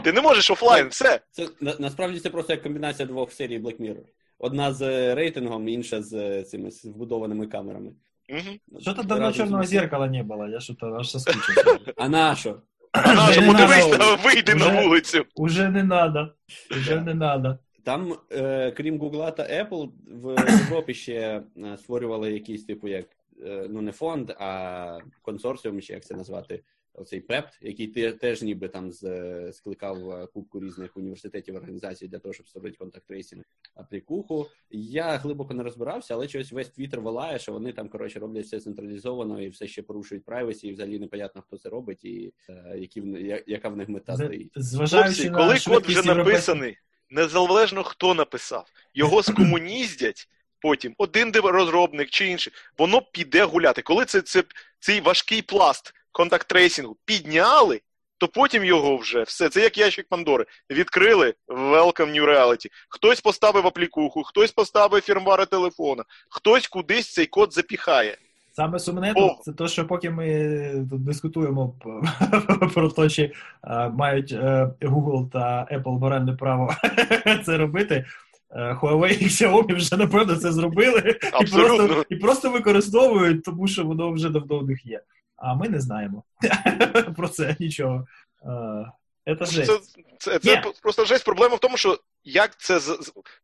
Speaker 1: Ти не можеш офлайн, все.
Speaker 3: Це на, насправді це просто як комбінація двох серій Black Mirror. Одна з рейтингом, інша з цими з вбудованими камерами.
Speaker 1: Угу.
Speaker 2: Что-то давно черного зеркала не было, я что-то аж соскучился.
Speaker 3: А на що?
Speaker 1: А нащо,
Speaker 2: не
Speaker 1: подивись, вийди на вулицю.
Speaker 2: Уже не надо, уже не надо.
Speaker 3: Там, е, крім Google та Apple, в Європі ще е, створювали якийсь, типу, як е, ну не фонд, а консорціум, чи як це назвати, оцей ПЕП, який те- теж ніби там з, скликав е, купку різних університетів організацій для того, щоб створити contact tracing аплікуху. Я глибоко не розбирався, але щось весь твіттер волає, що вони там коротше роблять все централізовано і все ще порушують privacy, і взагалі непонятно, хто це робить, і е, які в- я- яка в них мета стоїть.
Speaker 2: Зважаючи
Speaker 1: коли код вже написаний, незалежно хто написав, його скомуніздять потім один розробник чи інший, воно піде гуляти. Коли це, це цей важкий пласт контакт трейсингу підняли, то потім його вже все. Це як ящик Пандори. Відкрили Welcome New Reality. Хтось поставив аплікуху, хтось поставив фірмвари телефона, хтось кудись цей код запіхає.
Speaker 2: Саме сумне
Speaker 1: О.
Speaker 2: це те, що поки ми тут дискутуємо про те, чи е, мають е, Google та Apple моральне право це робити. Е, Huawei і Xiaomi вже напевно це зробили і просто, і просто використовують, тому що воно вже давно у них є. А ми не знаємо про це нічого. Е, Це жесть.
Speaker 1: Це, це, це просто жесть. Проблема в тому, що як це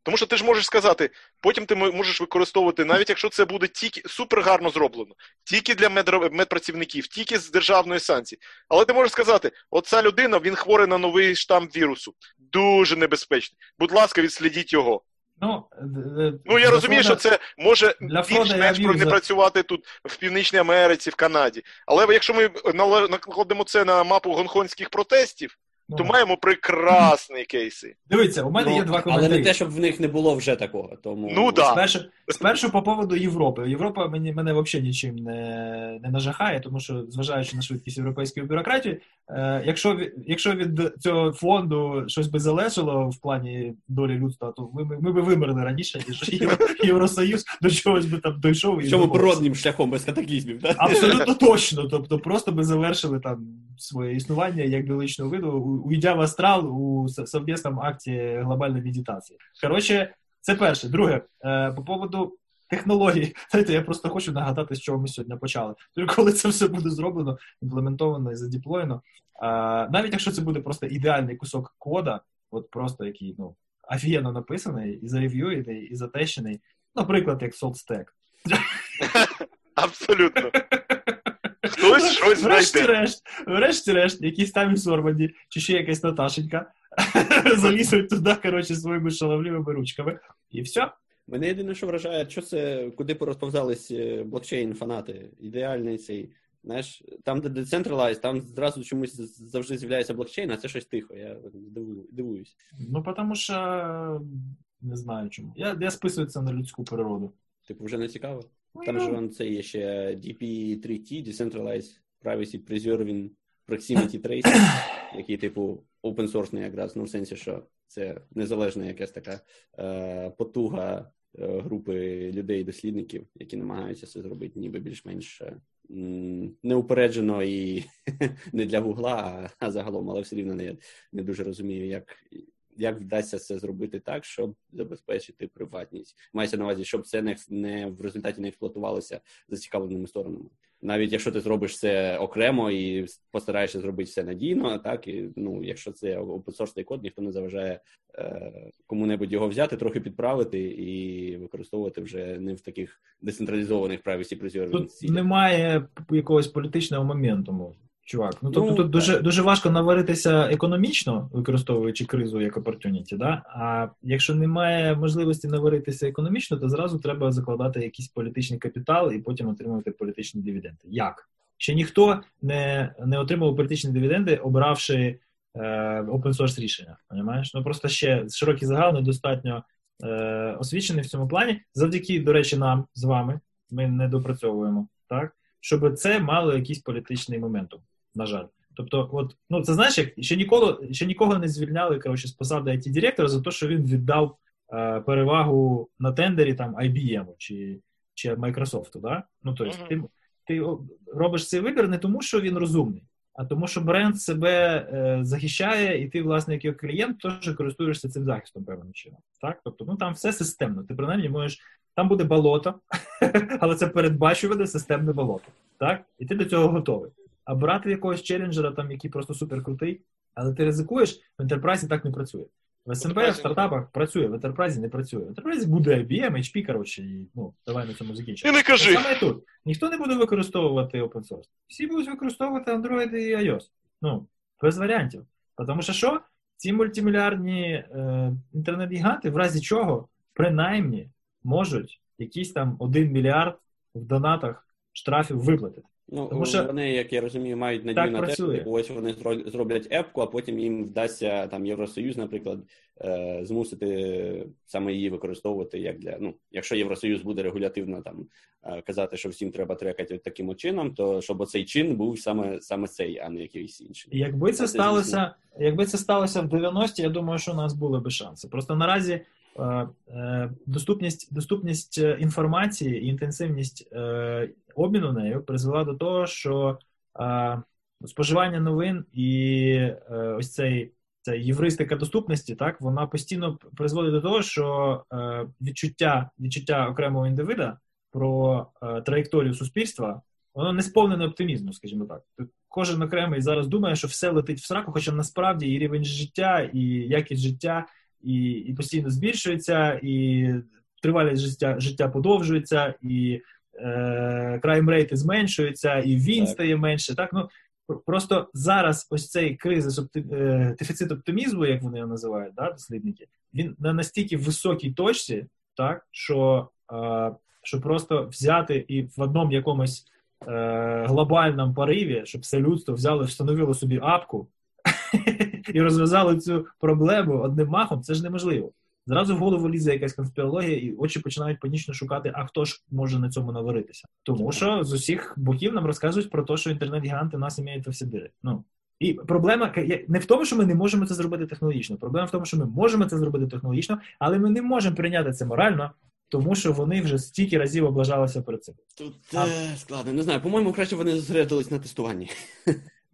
Speaker 1: тому, що ти ж можеш сказати, потім ти мо- можеш використовувати, навіть якщо це буде тільки супер гарно зроблено, тільки для медпрацівників, тільки з державної санкції. Але ти можеш сказати: оця людина він хворий на новий штам вірусу, дуже небезпечний. Будь ласка, відслідіть його.
Speaker 2: Ну,
Speaker 1: Ну я розумію, що це може
Speaker 2: Фрода
Speaker 1: більш-менш не працювати тут в Північній Америці, в Канаді. Але якщо ми нале- накладемо це на мапу гонконгських протестів, то маємо прекрасні кейси.
Speaker 2: Дивіться, у мене
Speaker 3: Ну,
Speaker 2: є два коментарі.
Speaker 3: але не те, щоб в них не було вже такого. Тому
Speaker 1: Ну, да.
Speaker 2: Спершу, спершу по поводу Європи. Європа мені, мене взагалі нічим не, не нажахає, тому що, зважаючи на швидкість європейської бюрократії, е, якщо, якщо від цього фонду щось би залежало в плані долі людства, то ми, ми, ми би вимерли раніше, ніж Євро- Євросоюз до чогось би там дійшов. і
Speaker 3: Чому природним шляхом без катаклізмів, так?
Speaker 2: Абсолютно точно. Тобто просто би завершили там своє існування як біологічного виду, у- уйдя в астрал у совмісному акті глобальної медитації. Коротше, це перше. Друге, е, по поводу технологій. Знаєте, я просто хочу нагадати, з чого ми сьогодні почали. Тільки коли це все буде зроблено, імплементовано і задіплоєно, е, навіть якщо це буде просто ідеальний кусок кода, от просто який ну офігенно написаний, і зарев'юєний, і затещений, наприклад, як SaltStack.
Speaker 1: Абсолютно. Хтось щось знайде.
Speaker 2: Врешті-решт, врешті-решт, якісь там із Норманді, чи ще якась Наташенька, залізуть туди, коротше, своїми шаловливими ручками, і все.
Speaker 3: Мене єдине, що вражає, що це, куди порозповзались е, блокчейн-фанати. Ідеальний цей. Знаєш, там, де decentralized, там зразу чомусь завжди з'являється блокчейн, а це щось тихо. Я дивую, дивуюсь.
Speaker 2: Ну, тому що не знаю чому. Я, я списую це на людську природу.
Speaker 3: Типу, вже не цікаво.
Speaker 2: Ну,
Speaker 3: Там же вон це є ще DP3T, Decentralized Privacy Preserving Proximity Tracing, який, типу, open source якраз, ну в сенсі, що це незалежна якась така е, потуга е, групи людей-дослідників, які намагаються це зробити ніби більш-менш е, м, неупереджено і не для Гугла, а, а загалом, але все рівно не, не дуже розумію, як. Як вдасться це зробити так, щоб забезпечити приватність? Мається на увазі, щоб це не, не в результаті не експлуатувалося зацікавленими сторонами. Навіть якщо ти зробиш це окремо і постараєшся зробити все надійно, так і ну, якщо це опенсорсний код, ніхто не заважає е, кому-небудь його взяти, трохи підправити і використовувати вже не в таких децентралізованих privacy preserving
Speaker 2: Тут немає якогось політичного моментуму, чувак. Ну, тобто
Speaker 3: Ну,
Speaker 2: тут дуже, дуже важко наваритися економічно, використовуючи кризу як opportunity, да? А якщо немає можливості наваритися економічно, то зразу треба закладати якийсь політичний капітал і потім отримувати політичні дивіденди. Як? Ще ніхто не, не отримав політичні дивіденди, обравши е, open source рішення. Понімаєш? Ну просто ще широкий загал недостатньо е, освічений в цьому плані. Завдяки, до речі, нам з вами ми не допрацьовуємо, так? Щоб це мало якийсь політичний моментум, на жаль. Тобто, от, ну це знаєш, як ще ніколи ще нікого не звільняли коротше, з посади it директора за те, що він віддав е, перевагу на тендері там IBM чи, чи Microsoft, да? Ну тобто,
Speaker 1: Мгм.
Speaker 2: ти, ти робиш цей вибір не тому, що він розумний, а тому, що бренд себе е, захищає, і ти, власне, як його клієнт, теж користуєшся цим захистом певним чином. Так? Тобто, ну там все системно. Ти принаймні можеш там буде болото, але це передбачуване системне болото. Так? І ти до цього готовий. А брати якогось челенджера, там, який просто суперкрутий, але ти ризикуєш, в ентерпрайзі так не працює. В SMB в стартапах працює, в ентерпрайзі не працює. В ентерпрайзі буде IBM, HP, коротше, і ну, давай на цьому закінчимо.
Speaker 1: І не кажи.
Speaker 2: Саме тут. Ніхто не буде використовувати open source. Всі будуть використовувати Android і iOS. Ну, без варіантів. Тому що що? Ці мультимільярдні е, інтернет-гіганти, в разі чого, принаймні, можуть якийсь там один мільярд в донатах штрафів виплатити.
Speaker 3: Ну,
Speaker 2: Тому що-
Speaker 3: вони, як я розумію, мають надію
Speaker 2: Так
Speaker 3: на те, що ось вони зроблять епку, а потім їм вдасться там Євросоюз, наприклад, е, змусити саме її використовувати як для ну, якщо Євросоюз буде регулятивно там е, казати, що всім треба трекати от таким от чином, то щоб оцей чин був саме саме цей, а не якийсь інший.
Speaker 2: Якби це
Speaker 3: Це
Speaker 2: сталося, якби це сталося в 90-ті, я думаю, що у нас були би шанси. Просто наразі доступність, доступність е, інформації і інтенсивність е, обміну нею призвела до того, що е, споживання новин і е, ось цей. Це євристика доступності, так вона постійно призводить до того, що е, відчуття відчуття окремого індивида про е, траєкторію суспільства воно не сповнене оптимізму, скажімо так. Кожен окремий зараз думає, що все летить в сраку, хоча насправді і рівень життя, і якість життя, і, і постійно збільшується, і тривалість життя життя подовжується, і е, крайм-рейти зменшуються, і він
Speaker 3: Так.
Speaker 2: стає менше. Так ну просто зараз ось цей кризис е, дефіцит оптимізму, як вони його називають, да, дослідники, він на настільки високій точці, так що, е, що просто взяти і в одному якомусь е, глобальному пориві, щоб все людство взяло, встановило собі апку і розв'язало цю проблему одним махом, це ж неможливо. Зразу в голову лізе якась конспірологія, і очі починають панічно шукати, а хто ж може на цьому наваритися. Тому що з усіх боків нам розказують про те, що інтернет-гіганти нас імеють всі дири. Ну і проблема не в тому, що ми не можемо це зробити технологічно. Проблема в тому, що ми можемо це зробити технологічно, але ми не можемо прийняти це морально, тому що вони вже стільки разів облажалися перед цим.
Speaker 3: Тут
Speaker 2: А-
Speaker 3: е, складно, не знаю. По-моєму, краще вони зосередились на тестуванні.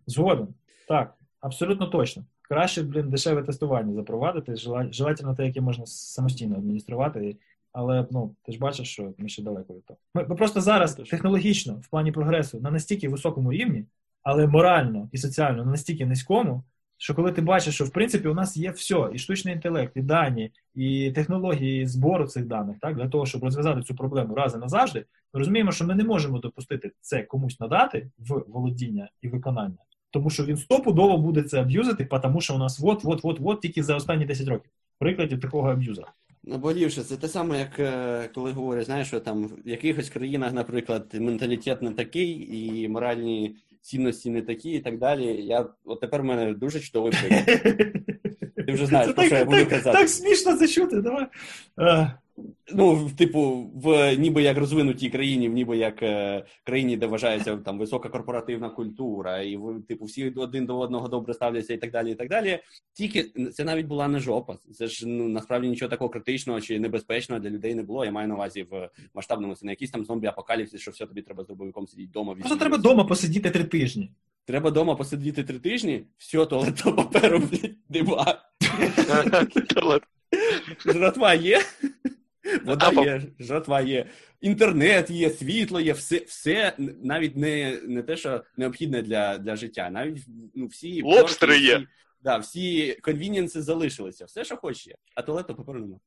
Speaker 2: Згоден. Так, абсолютно точно. Краще, блін, дешеве тестування запровадити, желательно те, яке можна самостійно адмініструвати. Але ну ти ж бачиш, що ми ще далеко від того. Ми, ми просто зараз технологічно в плані прогресу на настільки високому рівні, але морально і соціально на настільки низькому, що коли ти бачиш, що в принципі у нас є все, і штучний інтелект, і дані, і технології збору цих даних, так для того, щоб розв'язати цю проблему раз і назавжди, ми розуміємо, що ми не можемо допустити це комусь надати в володіння і виконання. Тому що він стопудово буде це аб'юзити, тому що у нас от, от, от, от тільки за останні 10 років прикладів такого аб'юза.
Speaker 3: Наболівши, це те саме, як е, коли говорять, знаєш, що там в якихось країнах, наприклад, менталітет не такий, і моральні цінності не такі, і так далі. Я от тепер в мене дуже чудовий приклад. Ти вже знаєш, про що я буду казати.
Speaker 2: так смішно це чути. Давай.
Speaker 3: Ну, типу, в ніби як розвинутій країні, в ніби як е, країні, де вважається там висока корпоративна культура, і в- типу всі один до одного добре ставляться, і так далі. І так далі. Тільки це навіть була не жопа. Це ж ну насправді нічого такого критичного чи небезпечного для людей не було. Я маю на увазі в масштабному це не якийсь там зомбі-апокаліпсис, що все тобі треба з дробовиком сидіти вдома.
Speaker 2: Просто треба вдома посидіти три тижні.
Speaker 3: Треба вдома посидіти три тижні, все, туалетного паперу, блядь, нема. Жратва є, вода
Speaker 1: Апа.
Speaker 3: є, жратва є, інтернет є, світло є, все, все навіть не, не те, що необхідне для, для життя, навіть ну, всі
Speaker 1: Лобстери
Speaker 3: всі,
Speaker 1: є.
Speaker 3: Да, всі конвінінси залишилися, все, що хочеш є, а туалету паперу нема.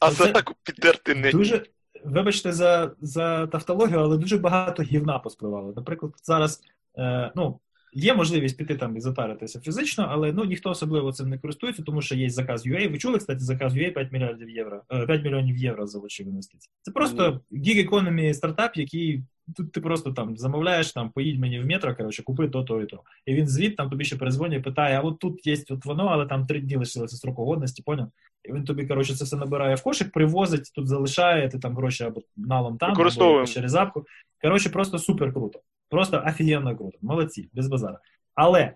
Speaker 1: А за таку підтерти не.
Speaker 2: Дуже, вибачте за, за тавтологію, але дуже багато гівна поспливало. Наприклад, зараз е, ну, є можливість піти там і затаритися фізично, але ну, ніхто особливо цим не користується, тому що є заказ UA. Ви чули, кстати, заказ UA 5 мільярдів євро, е, 5 мільйонів євро залучив інвестицій. Це просто gig economy стартап, який тут ти просто там замовляєш, там поїдь мені в метро, коротше, купи то, то і то. І він звід там тобі ще перезвонює, питає, а от тут є от воно, але там три дні лишилося строку годності, поняв? І він тобі, коротше, це все набирає в кошик, привозить, тут залишає, ти там гроші або налом там, або через апку. Коротше, просто супер круто. Просто офігенно круто. Молодці, без базара. Але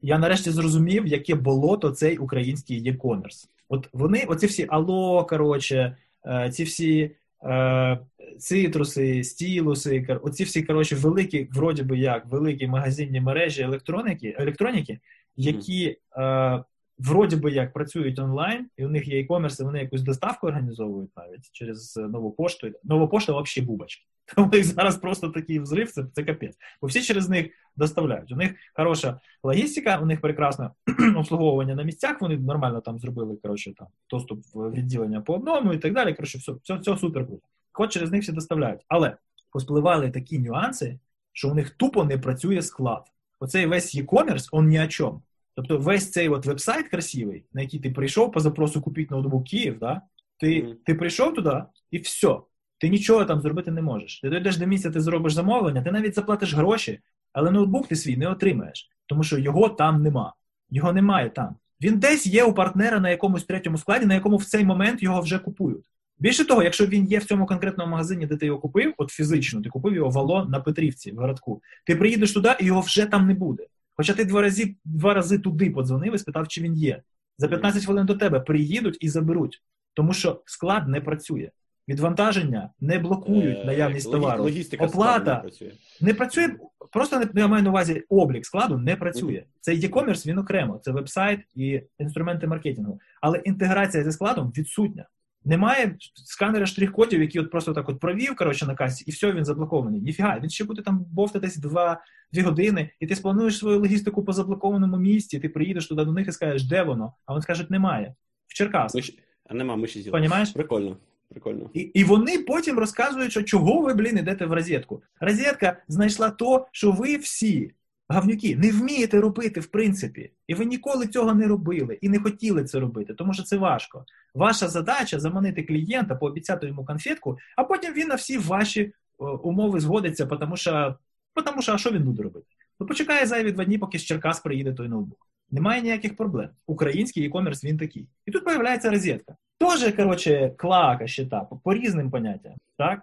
Speaker 2: я нарешті зрозумів, яке болото цей український e-commerce. От вони, оці всі ало, коротше, е, ці всі е, цитруси, стілуси, оці всі, коротше, великі, вроді би як, великі магазинні мережі електроніки, електроніки які е, вроді би як працюють онлайн, і у них є e-commerce, і вони якусь доставку організовують навіть через нову пошту. Нова пошта взагалі бубочки. Тому їх зараз просто такий взрив, це, це капець. Бо всі через них доставляють. У них хороша логістика, у них прекрасне обслуговування на місцях. Вони нормально там зробили коротше, там доступ в відділення по одному і так далі. Коротше, все, все, все супер круто. От через них всі доставляють. Але поспливали такі нюанси, що у них тупо не працює склад. Оцей весь e-commerce, он ні о чому. Тобто весь цей от веб-сайт красивий, на який ти прийшов по запросу купити ноутбук Київ, да? ти mm-hmm. ти прийшов туди і все. Ти нічого там зробити не можеш. Ти дійдеш до місця, ти зробиш замовлення, ти навіть заплатиш гроші, але ноутбук ти свій не отримаєш, тому що його там нема. Його немає там. Він десь є у партнера на якомусь третьому складі, на якому в цей момент його вже купують. Більше того, якщо він є в цьому конкретному магазині, де ти його купив, от фізично, ти купив його вало на Петрівці в городку, ти приїдеш туди і його вже там не буде. Хоча ти два рази два рази туди подзвонив і спитав, чи він є. За 15 хвилин до тебе приїдуть і заберуть, тому що склад не працює. Відвантаження не блокують е, наявність товару.
Speaker 3: Логістика
Speaker 2: Оплата не працює. не працює. Просто не я маю на увазі облік складу не працює. Цей e-commerce, він окремо, це веб-сайт і інструменти маркетингу. Але інтеграція зі складом відсутня. Немає сканера штрих-кодів, які от просто так от провів коротше, на касі, і все, він заблокований. Ніфіга, він ще буде там бовтатись два, дві години, і ти сплануєш свою логістику по заблокованому місці, ти приїдеш туди до них і скажеш, де воно? А вони скажуть, немає. В Черкасах.
Speaker 3: А нема, ми ще.
Speaker 2: Понімаєш?
Speaker 3: Прикольно. Прикольно.
Speaker 2: І і вони потім розказують, що чого ви, блін, йдете в розетку. Розетка знайшла то, що ви всі, гавнюки, не вмієте робити, в принципі. І ви ніколи цього не робили і не хотіли це робити, тому що це важко. Ваша задача заманити клієнта, пообіцяти йому конфетку, а потім він на всі ваші о, умови згодиться, тому що, тому що а що він буде робити? Ну почекає зайві два дні, поки з Черкас приїде той ноутбук. Немає ніяких проблем. Український e-commerce він такий. І тут появляється розетка. Тоже, коротше, клака ще та, по, по різним поняттям. Так?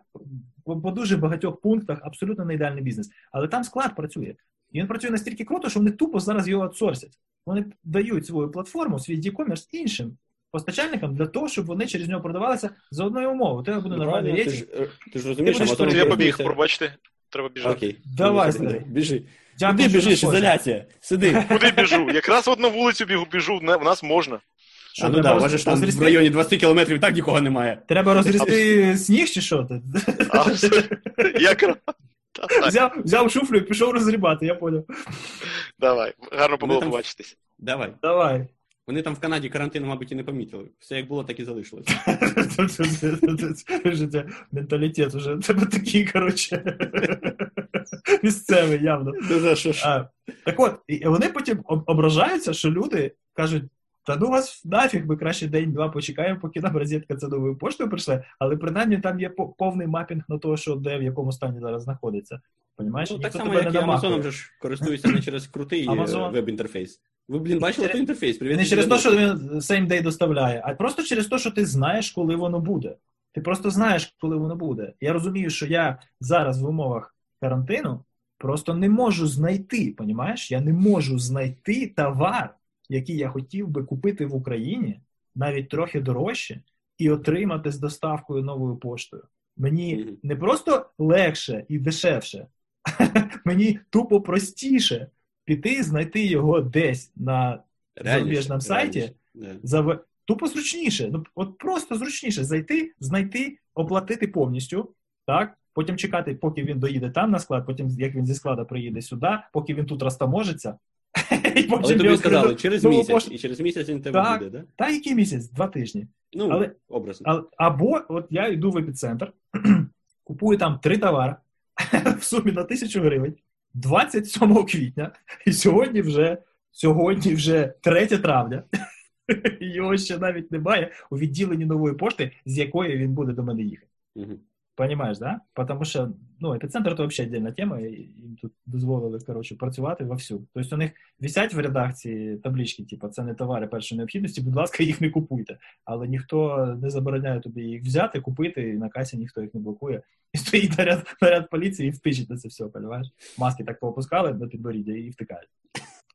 Speaker 2: По, по дуже багатьох пунктах абсолютно не ідеальний бізнес. Але там склад працює. І він працює настільки круто, що вони тупо зараз його отсорсять. Вони дають свою платформу, свій e-commerce іншим постачальникам для того, щоб вони через нього продавалися за одною умовою. У тебе буде нормальний рейтинг. Ти
Speaker 3: ж, ти ж розумієш,
Speaker 1: ти будеш, я побіг, пробачте. Треба біжати.
Speaker 3: Окей.
Speaker 2: Давай,
Speaker 3: біжи. біжи.
Speaker 2: Дякую,
Speaker 3: Куди біжиш, ізоляція? Сиди.
Speaker 1: Куди біжу? Якраз от на вулицю бігу, біжу, в нас можна.
Speaker 3: Що, а ну да, вважаєш, там розрізти? в районі 20 кілометрів так нікого немає.
Speaker 2: Треба розрізти сніг чи що?
Speaker 1: Якраз.
Speaker 2: Взяв, взяв шуфлю і пішов розрібати, я поняв.
Speaker 1: Давай, гарно було побачитись.
Speaker 3: Давай.
Speaker 2: Давай.
Speaker 3: Вони там в Канаді карантин, мабуть, і не помітили. Все як було, так і залишилось.
Speaker 2: Менталітет уже тебе такий, коротше. Місцевий явно. Так от, і вони потім ображаються, що люди кажуть. Та ну вас нафіг, ми краще день-два почекаємо, поки нам розетка це новою поштою прийшли, але принаймні там є повний мапінг на те, що де в якому стані зараз знаходиться. Понімаєш?
Speaker 3: Ну, так само, як і Амазоном вже ж користуються не через крутий Amazon. веб-інтерфейс. Ви, блін, бачили той інтерфейс? Привіт,
Speaker 2: не через те, що він same day доставляє, а просто через те, що ти знаєш, коли воно буде. Ти просто знаєш, коли воно буде. Я розумію, що я зараз в умовах карантину просто не можу знайти, понімаєш? Я не можу знайти товар, який я хотів би купити в Україні, навіть трохи дорожче, і отримати з доставкою новою поштою. Мені не просто легше і дешевше, мені тупо простіше піти, знайти його десь на зарубіжному сайті. За... Тупо зручніше. Ну, от просто зручніше зайти, знайти, оплатити повністю, так? Потім чекати, поки він доїде там на склад, потім як він зі складу приїде сюди, поки він тут розтаможиться.
Speaker 3: І потім Але тобі сказали, через місяць, пошт... і через місяць він тебе так, буде, да?
Speaker 2: Так, який місяць? Два тижні.
Speaker 3: Ну, але, образно.
Speaker 2: Але, або от я йду в епіцентр, купую там три товари в сумі на тисячу гривень, 27 квітня, і сьогодні вже сьогодні вже 3 травня. Його ще навіть немає у відділенні нової пошти, з якої він буде до мене їхати. Понимаешь, да? Потому що ну, епіцентр це взагалі віддільна тема, і їм тут дозволили коротше, працювати вовсю. Тобто у них висять в редакції таблички, типу, це не товари першої необхідності, будь ласка, їх не купуйте. Але ніхто не забороняє тобі їх взяти, купити, і на касі ніхто їх не блокує. І стоїть наряд, наряд поліції і втичить на це все, понимаєш? Маски так поопускали на підборіддя і втикають.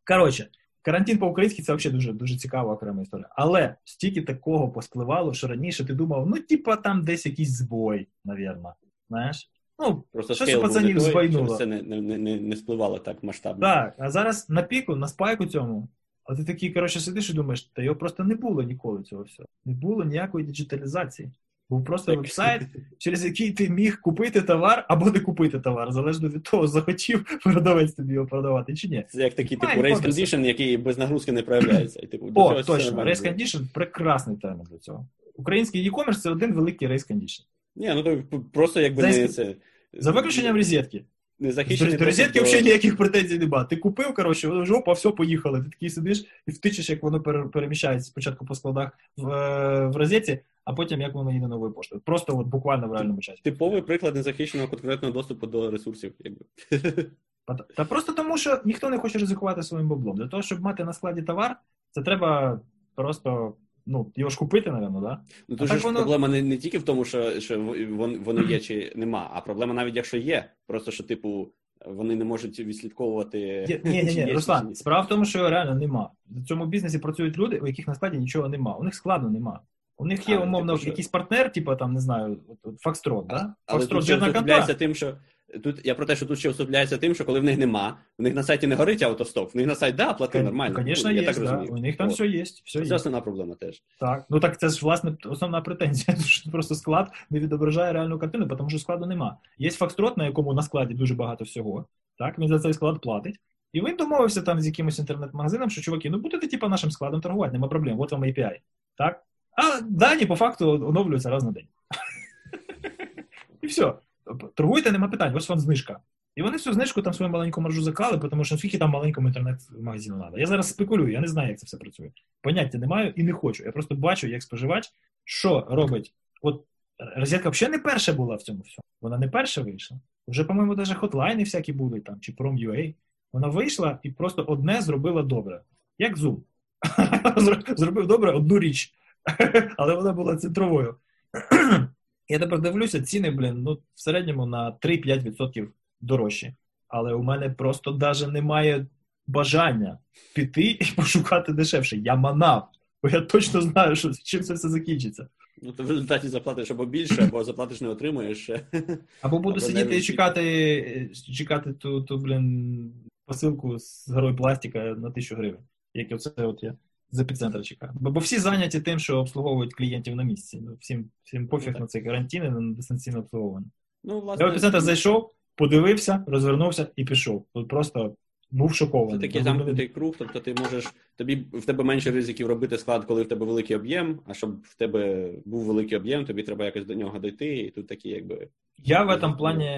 Speaker 2: Коротше, Карантин по-українськи це взагалі дуже дуже цікава окрема історія. Але стільки такого поспливало, що раніше ти думав, ну, типа, там десь якийсь збой, навірно. Знаєш? Ну,
Speaker 3: Просто щось у пацанів збойнуло. Це не не, не, не спливало так масштабно.
Speaker 2: Так, а зараз на піку, на спайку цьому, А ти такий, коротше, сидиш і думаєш, та його просто не було ніколи цього всього. Не було ніякої диджиталізації. Був просто веб-сайт, через який ти міг купити товар або не купити товар, залежно від того, захотів продавець тобі його продавати чи ні.
Speaker 3: Це як такий типу race condition, який без нагрузки не проявляється. І, типу,
Speaker 2: О, точно, Race. Condition прекрасний термін для цього. Український e-commerce це один великий Race Condition.
Speaker 3: Ні, ну то просто якби
Speaker 2: За
Speaker 3: не це.
Speaker 2: За виключенням розетки.
Speaker 3: Не захищений.
Speaker 2: до розетки взагалі ніяких претензій нема. Ти купив, коротше, воно жопа, все, поїхали. Ти такий сидиш і втичиш, як воно переміщається спочатку по складах в, е, в розетці, а потім як воно їде новою поштою. Просто от буквально в реальному часі.
Speaker 3: Типовий приклад незахищеного конкурентного доступу до ресурсів. Якби.
Speaker 2: Та, просто тому, що ніхто не хоче ризикувати своїм баблом. Для того, щоб мати на складі товар, це треба просто ну, його ж купити, напевно, да?
Speaker 3: Ну
Speaker 2: так
Speaker 3: ж
Speaker 2: воно-
Speaker 3: проблема не, не тільки в тому, що, що вон- воно є чи нема, а проблема навіть якщо є. Просто що, типу, вони не можуть відслідковувати.
Speaker 2: Є- Ні, ні, ні, Руслан, справа в тому, що реально нема. В цьому бізнесі працюють люди, у яких на складі нічого нема. У них складу нема. У них є,
Speaker 3: А, ну,
Speaker 2: умовно,
Speaker 3: типу, що-
Speaker 2: якийсь партнер, типу там, не знаю, от, от, Фокстрот, да? Фокстрот жирна контора.
Speaker 3: тим, що тут я про те, що тут ще усугубляється тим, що коли в них нема, в них на сайті не горить автостоп, в них на сайт, да, плати нормально.
Speaker 2: Звісно,
Speaker 3: Ну,
Speaker 2: є,
Speaker 3: так
Speaker 2: да.
Speaker 3: розумію.
Speaker 2: у них там
Speaker 3: От.
Speaker 2: все є. Все
Speaker 3: Це
Speaker 2: є.
Speaker 3: основна проблема теж.
Speaker 2: Так. Ну так це ж власне основна претензія, що просто склад не відображає реальну картину, тому що складу нема. Є Фокстрот, на якому на складі дуже багато всього. Так, він за цей склад платить. І він домовився там з якимось інтернет-магазином, що чуваки, ну будете типа нашим складом торгувати, нема проблем, от вам API. Так? А дані по факту оновлюються раз на день. І все. Торгуйте, нема питань, ось вам знижка. І вони всю знижку там свою маленьку маржу заклали, тому що скільки там маленькому інтернет-магазину треба. Я зараз спекулюю, я не знаю, як це все працює. Поняття не маю і не хочу. Я просто бачу, як споживач, що робить. От розетка взагалі не перша була в цьому всьому. Вона не перша вийшла. Вже, по-моєму, навіть хотлайни всякі будуть там, чи Prom.ua. Вона вийшла і просто одне зробила добре. Як Zoom. Зробив добре одну річ, але вона була центровою. Я тепер дивлюся, ціни, блін, ну, в середньому на 3-5% дорожчі. Але у мене просто навіть немає бажання піти і пошукати дешевше. Я манав, бо я точно знаю, що чим це все закінчиться.
Speaker 3: Ну, то в результаті заплатиш або більше, або заплатиш не отримуєш.
Speaker 2: Або буду
Speaker 3: Або
Speaker 2: сидіти і чекати, чекати ту, ту, блін, посилку з горою пластика на тисячу гривень, як оце от я з епіцентра чекаю. Бо, бо всі зайняті тим, що обслуговують клієнтів на місці. Ну, всім, всім пофіг
Speaker 3: так.
Speaker 2: на цей карантин і на дистанційне обслуговування.
Speaker 3: Ну,
Speaker 2: Я в епіцентр зайшов, подивився, розвернувся і пішов. Тут просто був
Speaker 3: Це
Speaker 2: шокований.
Speaker 3: такий
Speaker 2: Тому
Speaker 3: замкнутий круг, тобто ти можеш тобі в тебе менше ризиків робити склад, коли в тебе великий об'єм. А щоб в тебе був великий об'єм, тобі треба якось до нього дойти, і тут такі, якби
Speaker 2: Я в этом плані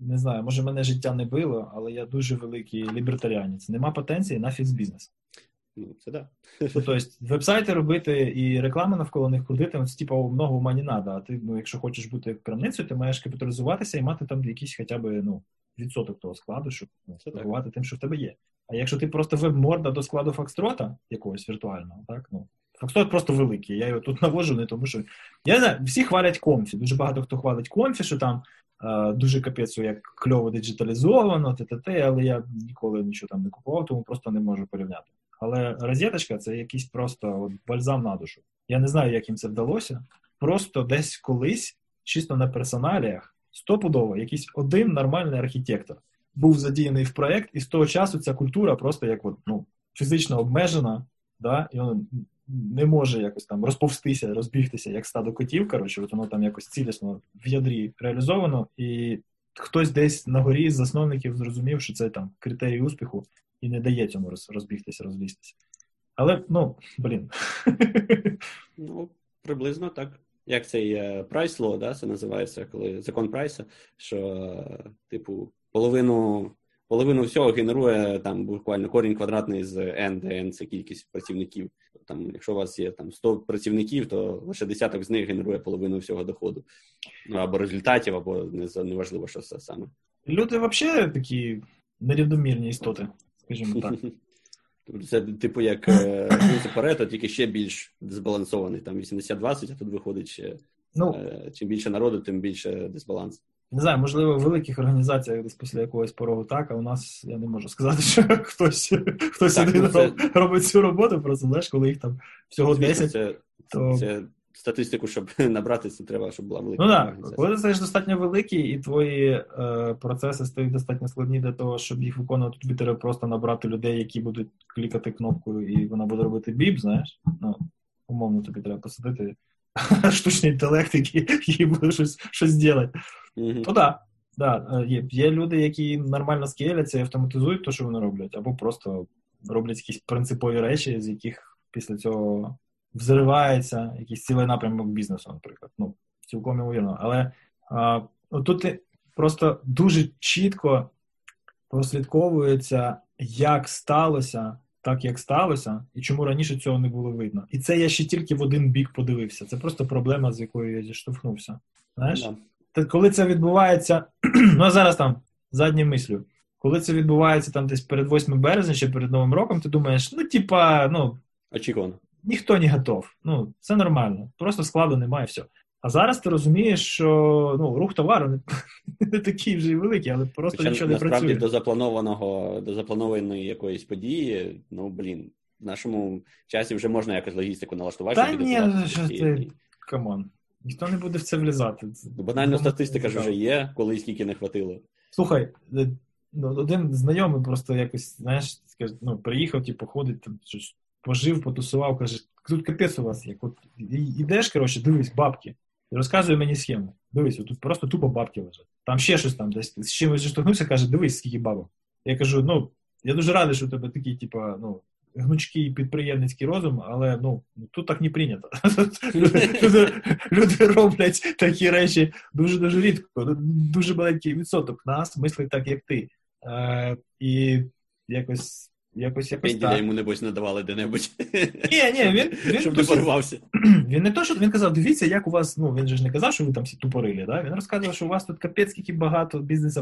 Speaker 2: не знаю, може мене життя не било, але я дуже великий лібертаріанець. Нема потенції на фікс-бізнес.
Speaker 3: Ну це да.
Speaker 2: Ну, Тобто веб-сайти робити і реклами навколо них крутити, це типу много ума не надо. А ти, ну, якщо хочеш бути крамницею, ти маєш капіталізуватися і мати там якийсь хоча б ну, відсоток того складу, щоб ну, торгувати тим, що в тебе є. А якщо ти просто веб-морда до складу Фокстрота якогось віртуального, так ну. Фокстрот просто великий. Я його тут навожу, не тому що. Я не знаю, всі хвалять Comfy. Дуже багато хто хвалить Comfy, що там е, дуже капець, як кльово диджиталізовано, т.т., але я ніколи нічого там не купував, тому просто не можу порівняти. Але розеточка це якийсь просто от, бальзам на душу. Я не знаю, як їм це вдалося. Просто десь колись, чисто на персоналіях, стопудово, якийсь один нормальний архітектор був задіяний в проект, і з того часу ця культура просто як от, ну, фізично обмежена, да, і воно не може якось там розповстися, розбігтися, як стадо котів. Коротше, от воно там якось цілісно в ядрі реалізовано, і хтось десь на горі з засновників зрозумів, що це там критерій успіху, і не дає цьому розбігтися, розлізтися. Але, ну, блін.
Speaker 3: Ну, приблизно так. Як цей е, price да, це називається, коли закон прайса, що, типу, половину, половину всього генерує там буквально корінь квадратний з n, де n це кількість працівників. Там, якщо у вас є там 100 працівників, то лише десяток з них генерує половину всього доходу. Ну, або результатів, або не неважливо, що це саме.
Speaker 2: Люди взагалі такі нерівномірні істоти, скажімо так.
Speaker 3: Тобто Це типу як е, Парето, тільки ще більш збалансований. Там 80-20, а тут виходить ще
Speaker 2: Ну,
Speaker 3: е, чим більше народу, тим більше дисбаланс.
Speaker 2: не знаю, можливо, в великих організаціях десь після якогось порогу так, а у нас я не можу сказати, що хтось, хтось
Speaker 3: Так,
Speaker 2: один
Speaker 3: ну, це-
Speaker 2: робить цю роботу, просто знаєш, коли їх там всього
Speaker 3: Звісно,
Speaker 2: 10,
Speaker 3: це,
Speaker 2: то
Speaker 3: це статистику, щоб набрати, це треба, щоб була велика.
Speaker 2: Ну так, коли ти стаєш достатньо великий, і твої е, процеси стають достатньо складні для того, щоб їх виконувати, тобі треба просто набрати людей, які будуть клікати кнопкою, і вона буде робити біп, знаєш. Ну, умовно, тобі треба посадити штучний інтелект, який, який буде щось, щось робити.
Speaker 3: Мгм.
Speaker 2: Ну так, да, е, є, є люди, які нормально скеляться і автоматизують те, що вони роблять, або просто роблять якісь принципові речі, з яких після цього взривається якийсь цілий напрямок бізнесу, наприклад. Ну, цілком ймовірно. Але а, тут просто дуже чітко прослідковується, як сталося, так як сталося, і чому раніше цього не було видно. І це я ще тільки в один бік подивився. Це просто проблема, з якою я зіштовхнувся. Знаєш?
Speaker 3: Да.
Speaker 2: Та коли це відбувається, ну а зараз там заднім мислю. Коли це відбувається там десь перед 8 березня чи перед Новим роком, ти думаєш, ну, типа, ну,
Speaker 3: Очікувано.
Speaker 2: Ніхто не готов. Ну, це нормально, просто складу немає, все. А зараз ти розумієш, що ну, рух товару не, не такий вже й великий, але просто
Speaker 3: Хоча
Speaker 2: нічого не
Speaker 3: насправді
Speaker 2: працює.
Speaker 3: до запланованого, до запланованої якоїсь події, ну блін, в нашому часі вже можна якось логістику налаштувати.
Speaker 2: Та ні, що ти-
Speaker 3: Come
Speaker 2: on. Ніхто не буде в це влізати.
Speaker 3: Ну, Банально статистика ж вже є, коли скільки не хватило.
Speaker 2: Слухай, е, ну, один знайомий просто якось, знаєш, ну, приїхав, типу, ходить, там щось пожив, потусував, каже, тут капець у вас як. От ідеш, коротше, дивись, бабки. Розказує мені схему. Дивись, тут просто тупо бабки лежать. Там ще щось там десь з чимось зіштовхнувся, каже, дивись, скільки бабок. Я кажу, ну, я дуже радий, що у тебе такий, типа, ну, гнучкий підприємницький розум, але ну, тут так не прийнято. люди, люди роблять такі речі дуже-дуже рідко. Дуже маленький відсоток нас мислить так, як ти. Е, і якось, якось, якось
Speaker 3: Пенділя
Speaker 2: так.
Speaker 3: йому, небось, надавали де-небудь.
Speaker 2: Ні, ні, він, він,
Speaker 3: Щоб не порвався.
Speaker 2: він не то, що він казав, дивіться, як у вас, ну він же ж не казав, що ви там всі тупорили, да? Він розказував, що у вас тут капець скільки багато бізнес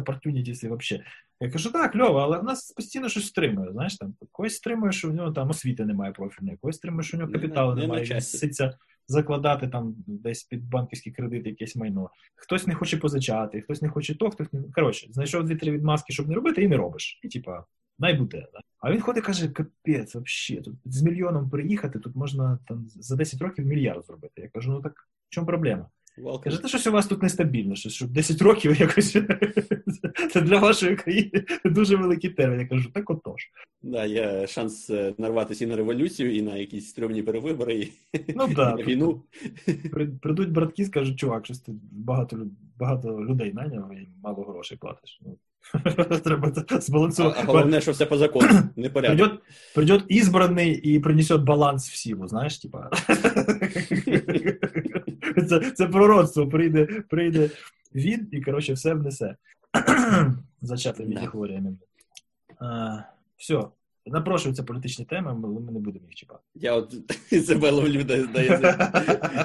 Speaker 2: і вообще. Я кажу, так, кльово, але в нас постійно щось стримує. Знаєш, там когось стримує, що в нього там освіти немає профільної, когось стримує, що в нього капіталу
Speaker 3: не
Speaker 2: немає, він ситься закладати там десь під банківський кредит якесь майно. Хтось не хоче позичати, хтось не хоче то, хтось не. Коротше, знайшов дві-три відмазки, щоб не робити, і не робиш. І типа, най буде. Да? А він ходить і каже: капець, вообще, тут з мільйоном приїхати, тут можна там за 10 років мільярд зробити. Я кажу, ну так в чому проблема?
Speaker 3: Welcome.
Speaker 2: Каже, та щось у вас тут нестабільно, щось, щоб 10 років якось це для вашої країни дуже великий термін. Я кажу, так отож.
Speaker 3: Да, є шанс е, нарватися і на революцію, і на якісь стрьомні перевибори, і
Speaker 2: Ну да,
Speaker 3: на війну.
Speaker 2: При- Прийдуть братки, скажуть, чувак, щось ти багато, багато людей найняв і мало грошей платиш. Ну, Треба
Speaker 3: А,
Speaker 2: збалансувати.
Speaker 3: а головне, що все по закону, не порядок.
Speaker 2: Придет, придет избранный и принесет баланс в силу, знаєш, типа. це, це пророцтво прийде, прийде він і, коротше, все внесе. Зачати
Speaker 3: Да.
Speaker 2: хворіями. Все. Напрошуються політичні теми, але ми не будемо їх чіпати.
Speaker 3: Я от себе ловлю, де.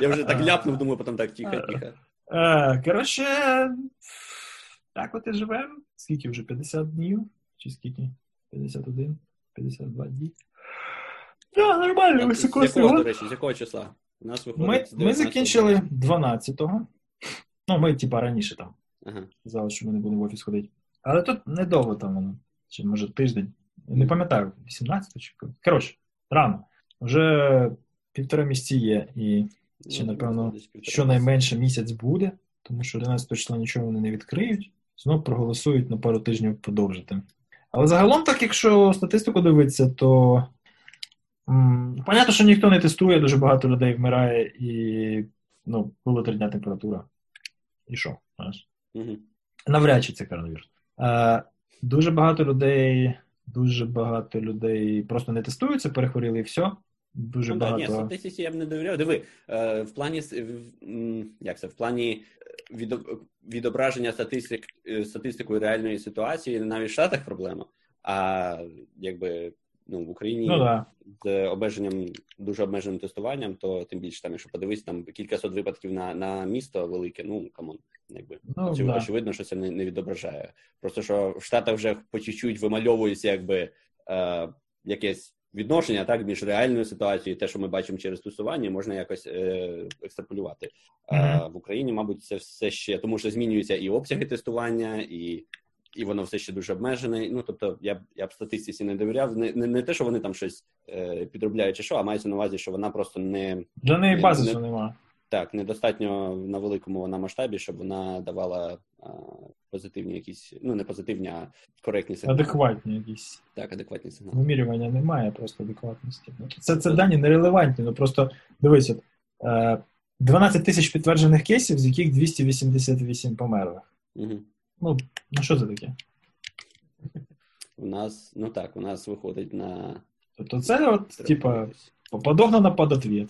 Speaker 3: Я вже так ляпнув, думаю, потім так тихо, тихо.
Speaker 2: Е, Коротше, так от і живемо. Скільки вже? 50 днів? Чи скільки? 51? 52 дні? Так, нормально,
Speaker 3: З якого,
Speaker 2: год.
Speaker 3: до речі, з якого числа? У нас
Speaker 2: Ми,
Speaker 3: виходить з
Speaker 2: ми закінчили 12-го. Ну, ми, типа, раніше там
Speaker 3: Ага.
Speaker 2: казали, що ми не будемо в офіс ходити. Але тут недовго там воно. Чи може тиждень. Не пам'ятаю, 18 чи коли. Коротше, рано. Вже півтора місяці є, і ще,
Speaker 3: Ну,
Speaker 2: напевно, щонайменше місяць буде, тому що 11 числа нічого вони не відкриють. Знов проголосують на пару тижнів подовжити. Але загалом, так, якщо статистику дивитися, то м, понятно, що ніхто не тестує, дуже багато людей вмирає, і ну, було три дня температура. І що?
Speaker 3: Мгм.
Speaker 2: Навряд чи це коронавірус. Е, дуже багато людей, дуже багато людей просто не тестуються, перехворіли і все. Дуже
Speaker 3: Ну,
Speaker 2: багато.
Speaker 3: ні, статистиці я б не довіряв. Диви, е, в плані як це, в плані відображення статистик, е, статистикою реальної ситуації навіть в Штатах проблема. А якби ну, в Україні
Speaker 2: Ну да.
Speaker 3: з обмеженням, дуже обмеженим тестуванням, то тим більше там, якщо подивитися, там кількасот випадків на, на місто велике, ну come on, якби
Speaker 2: Ну,
Speaker 3: Очевидно,
Speaker 2: да.
Speaker 3: очевидно, що це не, не відображає. Просто що в Штатах вже по чуть-чуть вимальовується якби е, якесь відношення так між реальною ситуацією, і те, що ми бачимо через тестування, можна якось е, екстраполювати. А в Україні, мабуть, це все ще тому, що змінюються і обсяги тестування, і, і воно все ще дуже обмежене. Ну тобто, я б я б статистиці не довіряв. Не, не, не те, що вони там щось е, підробляють чи що, а мається на увазі, що вона просто не
Speaker 2: Для неї базису
Speaker 3: не-
Speaker 2: нема.
Speaker 3: Так, недостатньо на великому вона масштабі, щоб вона давала позитивні якісь, ну не позитивні, а коректні сигнали.
Speaker 2: Адекватні якісь.
Speaker 3: Так, адекватні сигнали.
Speaker 2: Вимірювання немає, просто адекватності. Ну, Це, це дані нерелевантні. Ну просто дивись, е, 12 тисяч підтверджених кейсів, з яких 288 померлих.
Speaker 3: Угу.
Speaker 2: Ну, ну що це таке?
Speaker 3: У нас, ну так, у нас виходить на
Speaker 2: Тобто це, от, типа, подогнано під ответ.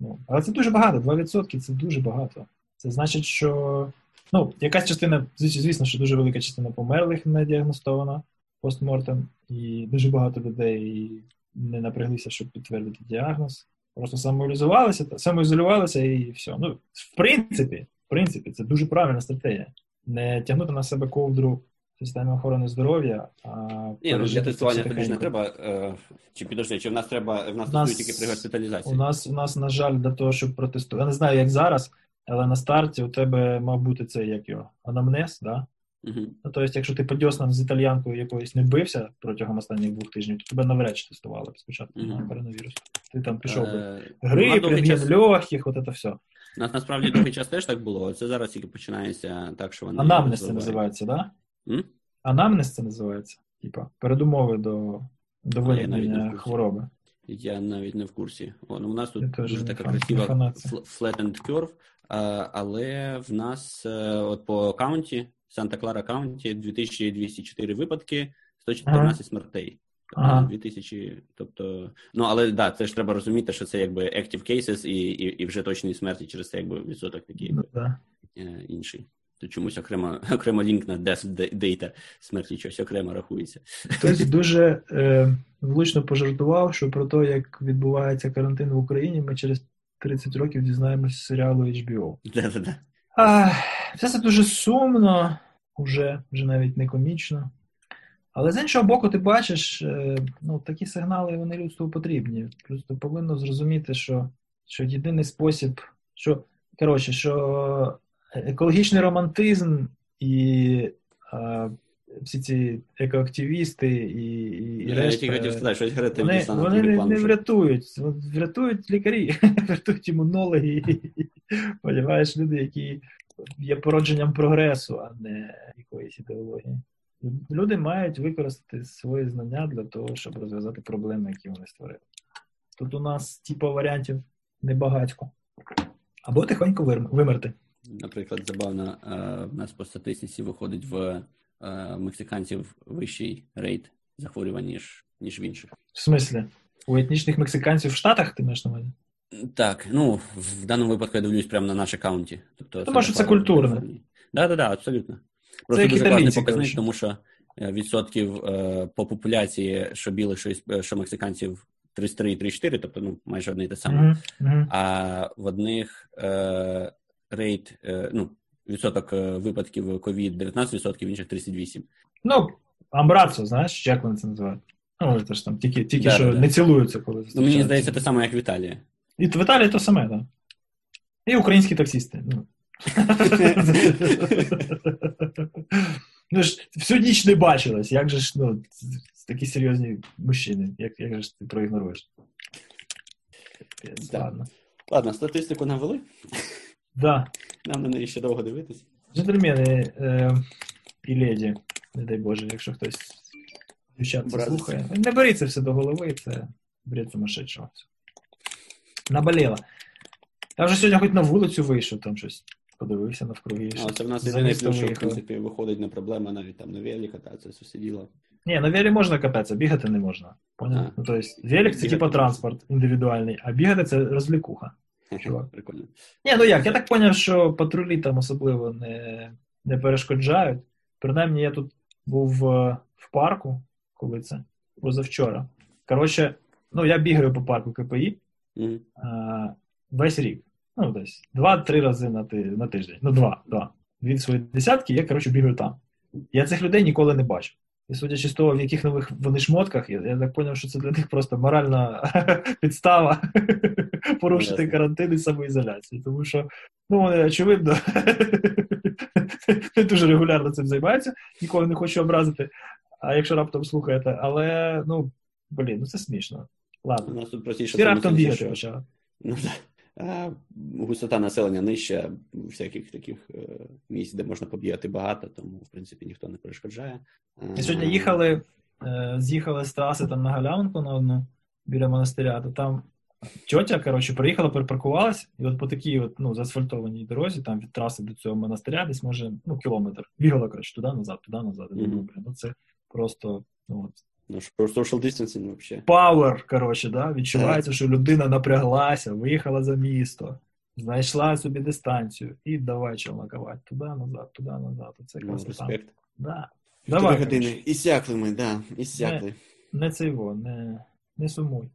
Speaker 2: Ну, але це дуже багато, 2% це дуже багато. Це значить, що ну, якась частина, звісно, що дуже велика частина померлих не діагностована постмортем, і дуже багато людей не напряглися, щоб підтвердити діагноз. Просто самоізолювалися, та- самоізолювалися і все. Ну, в принципі, в принципі, це дуже правильна стратегія. Не тягнути на себе ковдру системи охорони здоров'я, а
Speaker 3: Ні, ну для тестування тобі ж не треба. Е, чи підожди, чи в нас треба, в нас
Speaker 2: нас-
Speaker 3: тільки при госпіталізації?
Speaker 2: У нас, у нас, на жаль, для того, щоб протестувати. Я не знаю, як зараз, але на старті у тебе мав бути це як його анамнез, да?
Speaker 3: Угу.
Speaker 2: Ну, тобто, якщо ти по дьоснам з італіянкою якоюсь не бився протягом останніх двох тижнів, то тебе навряд чи тестували спочатку
Speaker 3: Мгм.
Speaker 2: на коронавірус. Ти там пішов би.
Speaker 3: Е,
Speaker 2: Грип, рентген
Speaker 3: час-
Speaker 2: легких, от це все.
Speaker 3: У нас насправді довгий час теж так було. Це зараз тільки починається так, що вони
Speaker 2: Анамнез це називається, да?
Speaker 3: М?
Speaker 2: Анамнез це називається. Типа, передумови до, до
Speaker 3: А, я навіть не в
Speaker 2: виникнення
Speaker 3: курсі.
Speaker 2: хвороби.
Speaker 3: Я навіть не в курсі. О, ну, у нас тут дуже така красива flattened curve, але в нас е, от по county, Санта-Клара County, 2204 випадки, 114 смертей. Тобто,
Speaker 2: Ага.
Speaker 3: 2000, тобто, ну але да, це ж треба розуміти, що це якби active cases і, і, і вже точні смерті через це якби відсоток такий
Speaker 2: Ну, да.
Speaker 3: е, інший. То чомусь окремо, окремо лінк на death data смерті щось окремо рахується.
Speaker 2: Хтось дуже е, влучно пожартував, що про те, як відбувається карантин в Україні, ми через 30 років дізнаємося з серіалу HBO.
Speaker 3: Да-да-да.
Speaker 2: А, все це дуже сумно, вже, вже навіть не комічно. Але з іншого боку, ти бачиш, е, ну, такі сигнали вони людству потрібні. Просто повинно зрозуміти, що, що єдиний спосіб, що коротше, що екологічний романтизм і а, всі ці екоактивісти і, і, і
Speaker 3: Я
Speaker 2: решта,
Speaker 3: хотів сказати, щось
Speaker 2: вони, вони не, не врятують. Врятують лікарі, врятують імунологи. Понімаєш, люди, які є породженням прогресу, а не якоїсь ідеології. Люди мають використати свої знання для того, щоб розв'язати проблеми, які вони створили. Тут у нас, типу, варіантів небагатько. Або тихонько вимерти.
Speaker 3: Наприклад, забавно, е, в нас по статистиці виходить в мексиканців вищий рейт захворювань, ніж, ніж в інших.
Speaker 2: В смислі, у етнічних мексиканців в Штатах ти маєш на увазі?
Speaker 3: Так, ну в даному випадку я дивлюсь прямо на наш аккаунті. Тобто,
Speaker 2: Тому що це культурно.
Speaker 3: Так, да, да, абсолютно. Просто
Speaker 2: як
Speaker 3: дуже класний показник, тому що е, відсотків е, по популяції, що білих, що, що мексиканців 33 і 34, тобто ну, майже одне і те саме.
Speaker 2: Угу.
Speaker 3: А в одних е, рейт, е, ну, відсоток е, випадків COVID 19%, в інших 38%.
Speaker 2: Ну, амбрацо, знаєш, як вони це називають? Ну, це ж там тільки, тільки
Speaker 3: Да,
Speaker 2: що
Speaker 3: да, да.
Speaker 2: не цілуються, коли
Speaker 3: Ну, мені здається, те саме, як в Італії.
Speaker 2: І в Італії то саме, так. І українські таксісти. Ну. ну ж, всю ніч не бачилось. Як же ж, ну, такі серйозні мужчини, як, як же ж ти проігноруєш? Ладно.
Speaker 3: Ладно, статистику навели.
Speaker 2: Да.
Speaker 3: Нам на неї ще довго дивитись.
Speaker 2: Джентльмени е, і леді, не дай Боже, якщо хтось дівчат це слухає. Не беріть це все до голови, це бред сумасшедшого. Наболіло. Я вже сьогодні хоч на вулицю вийшов, там щось подивився навкруги.
Speaker 3: А,
Speaker 2: щось
Speaker 3: це в нас
Speaker 2: за
Speaker 3: єдиний
Speaker 2: місто
Speaker 3: плюс, що в
Speaker 2: виїхав.
Speaker 3: принципі виходить не проблема навіть там на велі кататися, все діло.
Speaker 2: Ні, на велі можна кататися, бігати не можна. Поняв?
Speaker 3: А.
Speaker 2: Ну, тобто, велик це
Speaker 3: Бігати
Speaker 2: типа
Speaker 3: можна.
Speaker 2: транспорт індивідуальний, а бігати це розвлікуха. Чувак.
Speaker 3: Прикольно.
Speaker 2: Ні, ну як, я так зрозумів, що патрулі там особливо не, не перешкоджають. Принаймні, я тут був в парку, коли це позавчора. Коротше, ну я бігаю по парку КПІ
Speaker 3: Мгм.
Speaker 2: е, весь рік. Ну, десь два-три рази на, ти, на тиждень. Ну, два, два. Від своєї десятки я, коротше, бігаю там. Я цих людей ніколи не бачив. І судячи з того, в яких нових вони шмотках, я, я так зрозумів, що це для них просто моральна підстава порушити карантин і самоізоляцію. Тому що, ну, вони, очевидно, не дуже регулярно цим займаються, нікого не хочу образити. А якщо раптом слухаєте, але ну, блін, ну це смішно. Ладно.
Speaker 3: простіше
Speaker 2: Ти раптом бігати почав.
Speaker 3: Ну, густота населення нижча, всяких таких е, місць, де можна побігати багато, тому в принципі ніхто не перешкоджає.
Speaker 2: Сьогодні їхали, е, з'їхали з траси там на галявинку на одну біля монастиря, то там тьотя, коротше, приїхала, перепаркувалась, і от по такій от, ну, заасфальтованій дорозі, там від траси до цього монастиря, десь може ну, кілометр. Бігала, коротше, туди назад, туди назад. Я думаю, ну це просто ну, от,
Speaker 3: Ну, social distancing вообще.
Speaker 2: power, коротше, да? відчувається, що людина напряглася, виїхала за місто, знайшла собі дистанцію і давай челнокувати. Туди назад, туди назад. Це красота.
Speaker 3: респект.
Speaker 2: Да. Давай,
Speaker 3: години. Ісякли ми, да, ісякли.
Speaker 2: Не цей во, не, не сумуй.